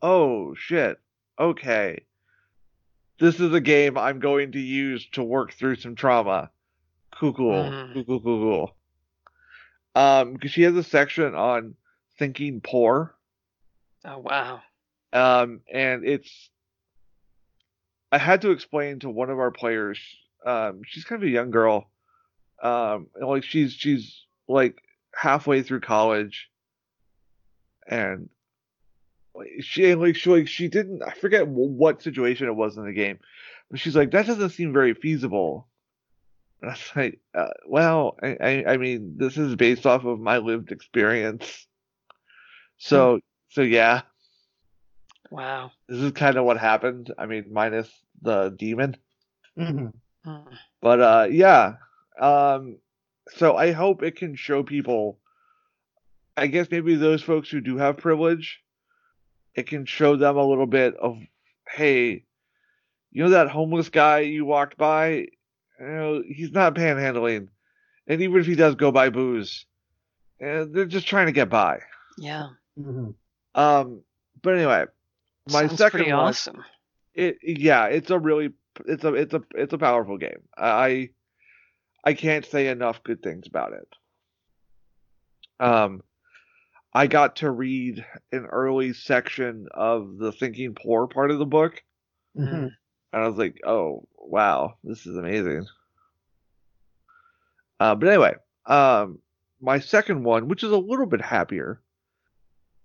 oh shit, okay, this is a game I'm going to use to work through some trauma. Cool, cool, mm. cool, cool, cool, cool. Um, because she has a section on thinking poor. Oh wow. Um, and it's I had to explain to one of our players. Um, she's kind of a young girl. Um, like she's she's like halfway through college, and she like she like she didn't. I forget what situation it was in the game, but she's like that doesn't seem very feasible. And I was [laughs] like, uh, well, I, I, I mean, this is based off of my lived experience. So, hmm. so yeah. Wow. This is kind of what happened. I mean, minus the demon. Mm-hmm. Hmm. But uh, yeah. Um, so I hope it can show people. I guess maybe those folks who do have privilege, it can show them a little bit of, hey, you know that homeless guy you walked by, you know he's not panhandling, and even if he does go buy booze, uh, they're just trying to get by. Yeah. Mm-hmm. Um. But anyway, my Sounds second pretty one, awesome. It yeah, it's a really it's a it's a it's a powerful game. I I can't say enough good things about it. Um, I got to read an early section of the Thinking Poor part of the book, mm-hmm. and I was like, "Oh wow, this is amazing." Uh, but anyway, um, my second one, which is a little bit happier,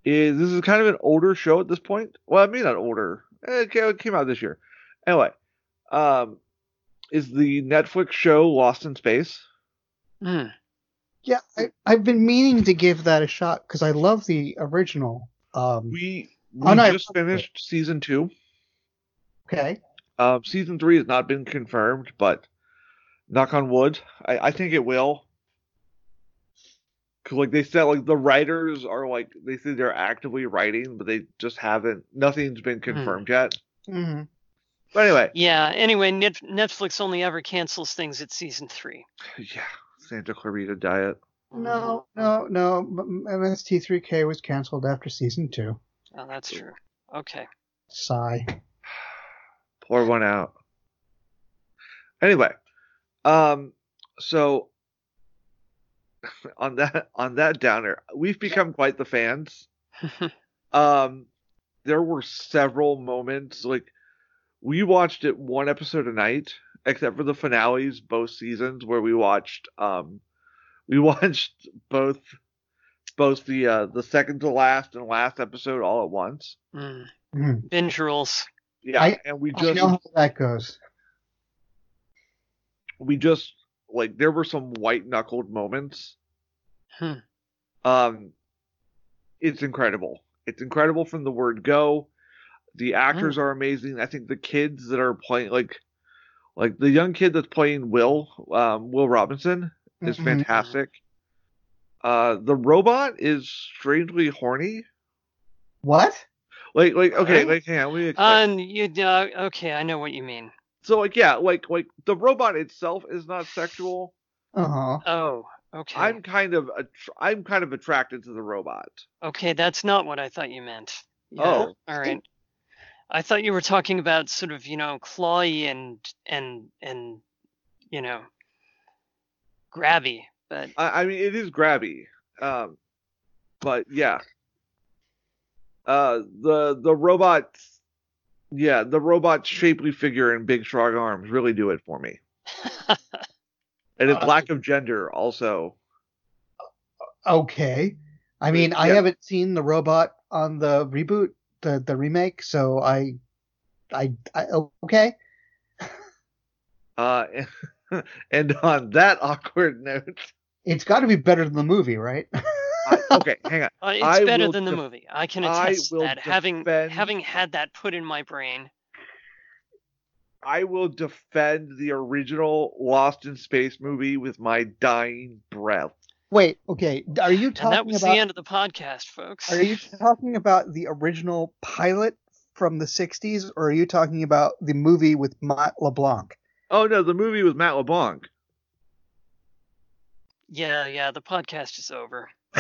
is this is kind of an older show at this point. Well, I mean not older. It came out this year. Anyway, um, is the Netflix show Lost in Space. Mm. Yeah, I, I've been meaning to give that a shot because I love the original. Um, We we Oh, no, just fucked with it. finished season two. okay. Um, season three has not been confirmed, but knock on wood, I, I think it will. Cause like they said, like the writers are like they say they're actively writing, but they just haven't. Nothing's been confirmed yet. hmm But anyway, Yeah. Anyway, Netflix only ever cancels things at season three. yeah, Santa Clarita Diet. No, no, no. MST3K was canceled after season two. Oh, that's true. Okay. Sigh. [sighs] Pour one out. Anyway, um, so [laughs] on that on that downer, we've become quite the fans. [laughs] um there were several moments like we watched it one episode a night except for the finales both seasons where we watched um [laughs] we watched both both the uh the second to last and last episode all at once Mm. Mhm. Binge rules. yeah I- and we I just know how that goes. we just like there were some white knuckled moments Hmm. um it's incredible it's incredible from the word go the actors are amazing i think the kids that are playing like like the young kid that's playing will um will robinson is Mhm. fantastic uh the robot is strangely horny What? like like okay Huh? like hang on, let me. Um, you, uh, okay, I know what you mean. so like yeah like like the robot itself is not sexual Uh huh. Oh, okay. i'm kind of attr- i'm kind of attracted to the robot Okay, that's not what I thought you meant. Yeah, Oh. all right. I thought you were talking about sort of, you know, clawy and and and you know, grabby, but I, I mean, it is grabby, um, but yeah, uh, the the robot, yeah, the robot shapely figure and big strong arms really do it for me, [laughs] and its Uh, lack of gender also. Okay. I mean, I haven't seen the robot on the reboot, the the remake, so I, I, I okay. Uh, [laughs] and on that awkward note, It's got to be better than the movie, right? [laughs] I, okay, hang on. uh, it's I better will than the def- movie. I can I attest to will that. Having having had that put in my brain. I will defend the original Lost in Space movie with my dying breath. Wait, okay. Are you And talking that was about? the end of the podcast, folks. Are you talking about the original pilot from the '60s, or are you talking about the movie with Matt LeBlanc? Oh no, the movie with Matt LeBlanc. Yeah, yeah, the podcast is over. [laughs] [laughs]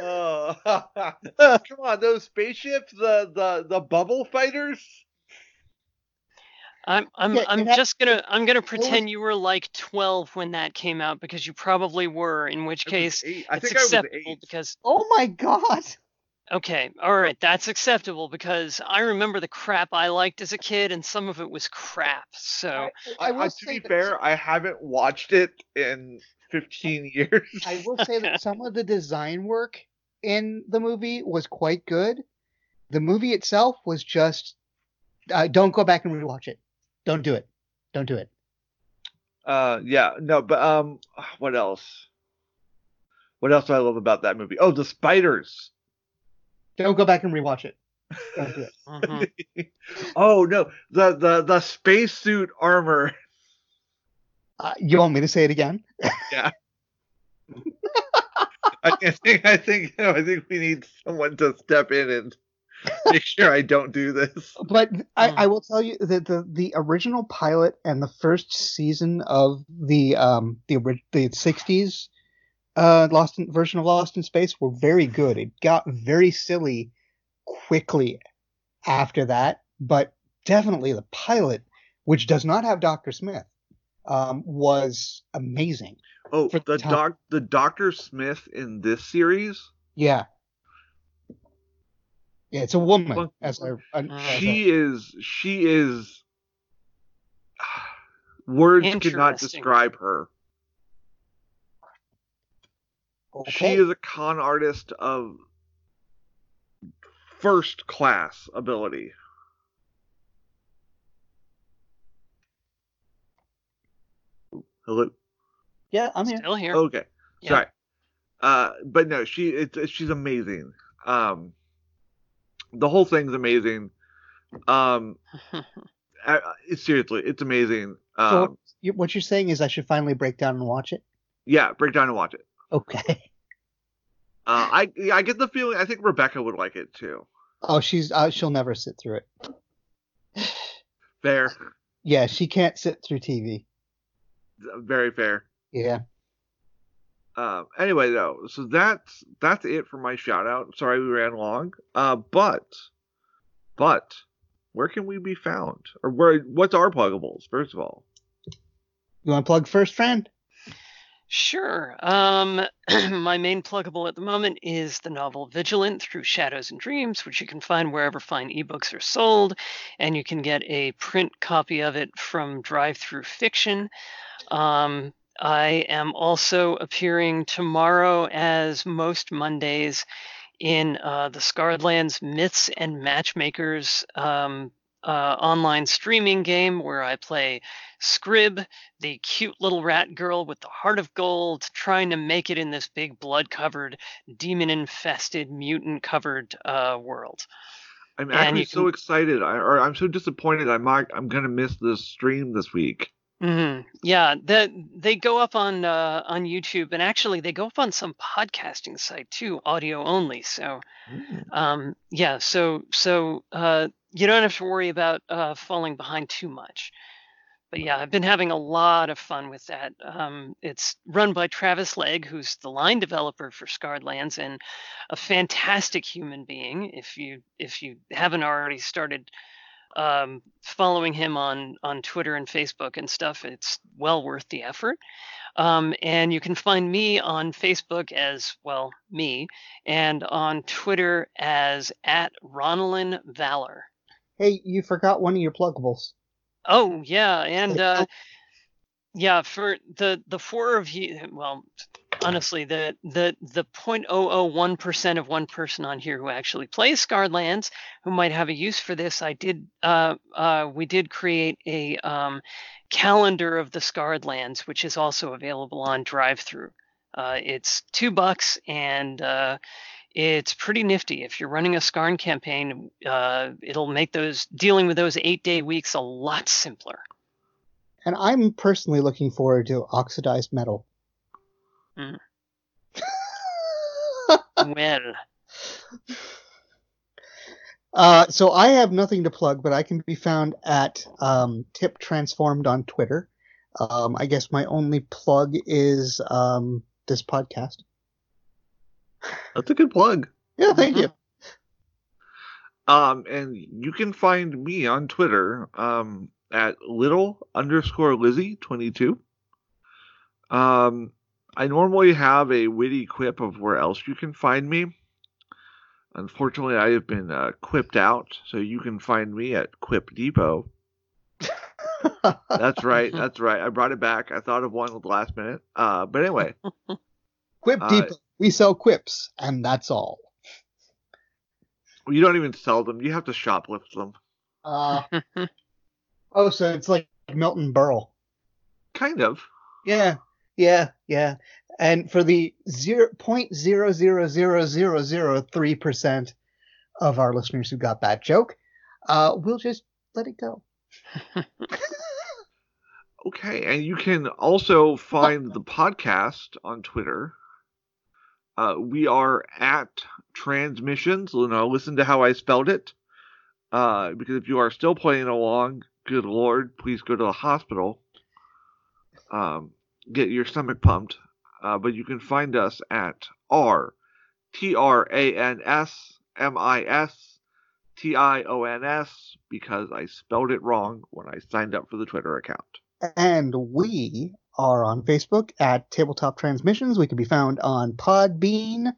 Oh, [laughs] come on, those spaceships, the the the bubble fighters. I'm I'm Yeah, I'm it just gonna I'm gonna was- pretend you were like 12 when that came out because you probably were. In which case, eight- I it's think I was acceptable because Oh my god! okay, all right, that's acceptable because I remember the crap I liked as a kid, and some of it was crap. So I, I I, will say to be fair, I haven't watched it in 15 years. I will say that some of the design work in the movie was quite good. The movie itself was just uh, don't go back and rewatch it. Don't do it. Don't do it. Uh, yeah, no, but um, [sighs] what else? What else do I love about that movie? Oh, the spiders. Don't go back and rewatch it. Don't do it. [laughs] oh no, the the the spacesuit armor. Uh, you want me to say it again? yeah. [laughs] I think I think you know, I think we need someone to step in and [laughs] make sure I don't do this. But I, Mm. I will tell you that the, the original pilot and the first season of the um the ori- the '60s uh Lost in, version of Lost in Space were very good. It got very silly quickly after that, but definitely the pilot, which does not have Doctor Smith, um, was amazing. Oh, For the the doc the Doctor Smith in this series, Yeah. Yeah, it's a woman Well, as a, an- as a- she is she is [sighs] words cannot Interesting. describe her. okay. She is a con artist of first class ability. Hello. Yeah, I'm here. Still here. Okay. Yeah. Sorry. Uh, but no, she it's it's- she's amazing. Um, the whole thing's amazing. Um, [laughs] I, I- seriously, it's amazing. Um, So you, what you're saying is I should finally break down and watch it? yeah, break down and watch it. Okay. Uh, I I get the feeling I think Rebecca would like it too. Oh, she's uh, she'll never sit through it. Fair, Yeah, she can't sit through TV. very fair. Yeah. Um, anyway, though, so that's that's it for my shout out. Sorry we ran long. Uh, but but where can we be found, or where? What's our pluggables? First of all, You want to plug first, friend? Sure. Um, [clears throat] my main pluggable at the moment is the novel Vigilant Through Shadows and Dreams, which you can find wherever fine ebooks are sold, and you can get a print copy of it from DriveThruFiction. Um, I am also appearing tomorrow, as most Mondays, in uh, the Scarred Lands Myths and Matchmakers um, uh, online streaming game where I play Scrib, the cute little rat girl with the heart of gold, trying to make it in this big blood covered, demon infested, mutant covered uh, world. I'm actually so can- excited. I, or I'm so disappointed. I'm I'm gonna miss this stream this week. Hmm Yeah, that they go up on uh, on YouTube, and actually they go up on some podcasting site too, audio only. So um, yeah, so so uh, you don't have to worry about uh, falling behind too much. But yeah, I've been having a lot of fun with that. Um, it's run by Travis Legg, who's the line developer for Scarred Lands and a fantastic human being. If you if you haven't already started um, following him on on Twitter and Facebook and stuff, it's well worth the effort. Um, and you can find me on Facebook as well, me, and on Twitter as at Ronalyn Valor. Hey, you forgot one of your pluggables. Oh yeah, and uh, yeah, for the the four of you, well, honestly, the the the 0.001 percent of one person on here who actually plays Scarred Lands, who might have a use for this, I did. Uh, uh, we did create a um, calendar of the Scarred Lands, which is also available on DriveThru. Uh, it's two bucks and. Uh, it's pretty nifty. If you're running a Scarn campaign, uh, it'll make those dealing with those eight day weeks a lot simpler. And I'm personally looking forward to oxidized metal. Mm. [laughs] well, Uh, so I have nothing to plug, but I can be found at um, Tip Transformed on Twitter. Um, I guess my only plug is um, this podcast. That's a good plug. Yeah, thank you. Um, and you can find me on Twitter um, at little underscore Lizzie twenty two. Um, I normally have a witty quip of where else you can find me. Unfortunately, I have been uh, quipped out, so you can find me at Quip Depot. [laughs] That's right, that's right. I brought it back. I thought of one at the last minute. Uh, but anyway, [laughs] Quip Uh, Depot. We sell quips, and that's all. you don't even sell them. You have to shoplift them. Uh, oh, so it's like Milton Berle. Kind of. Yeah, yeah, yeah. And for the zero point zero zero zero zero zero three percent of our listeners who got that joke, uh, we'll just let it go. [laughs] Okay, and you can also find the podcast on Twitter. Uh, we are at Transmissions. You know, listen to how I spelled it. Uh, because if you are still playing along, good lord, please go to the hospital. Um, get your stomach pumped. Uh, but you can find us at R T R A N S M I S T I O N S because I spelled it wrong when I signed up for the Twitter account. And we are on Facebook at Tabletop Transmissions. We can be found on Podbean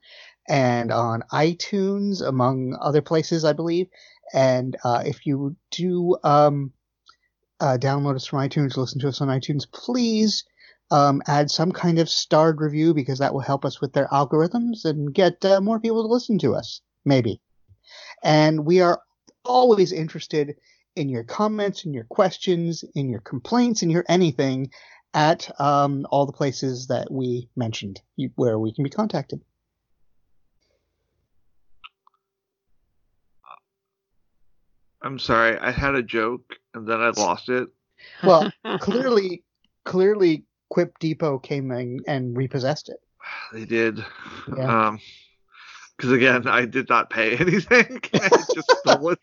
and on iTunes, among other places, I believe. And uh, if you do um, uh, download us from iTunes, listen to us on iTunes, please um, add some kind of starred review because that will help us with their algorithms and get uh, more people to listen to us, maybe. And we are always interested in your comments, in your questions, in your complaints, in your anything at um, all the places that we mentioned where we can be contacted. I'm sorry, I had a joke and then I lost it. Well, [laughs] clearly, clearly, Quip Depot came in and repossessed it. They did. Yeah. Um, because again, I did not pay [laughs] anything. [laughs] I just stole it.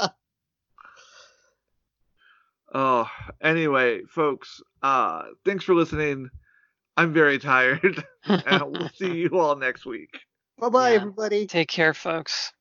[laughs] oh, anyway, folks, uh, thanks for listening. I'm very tired, and we'll see you all next week. Bye bye, Yeah. everybody. Take care, folks.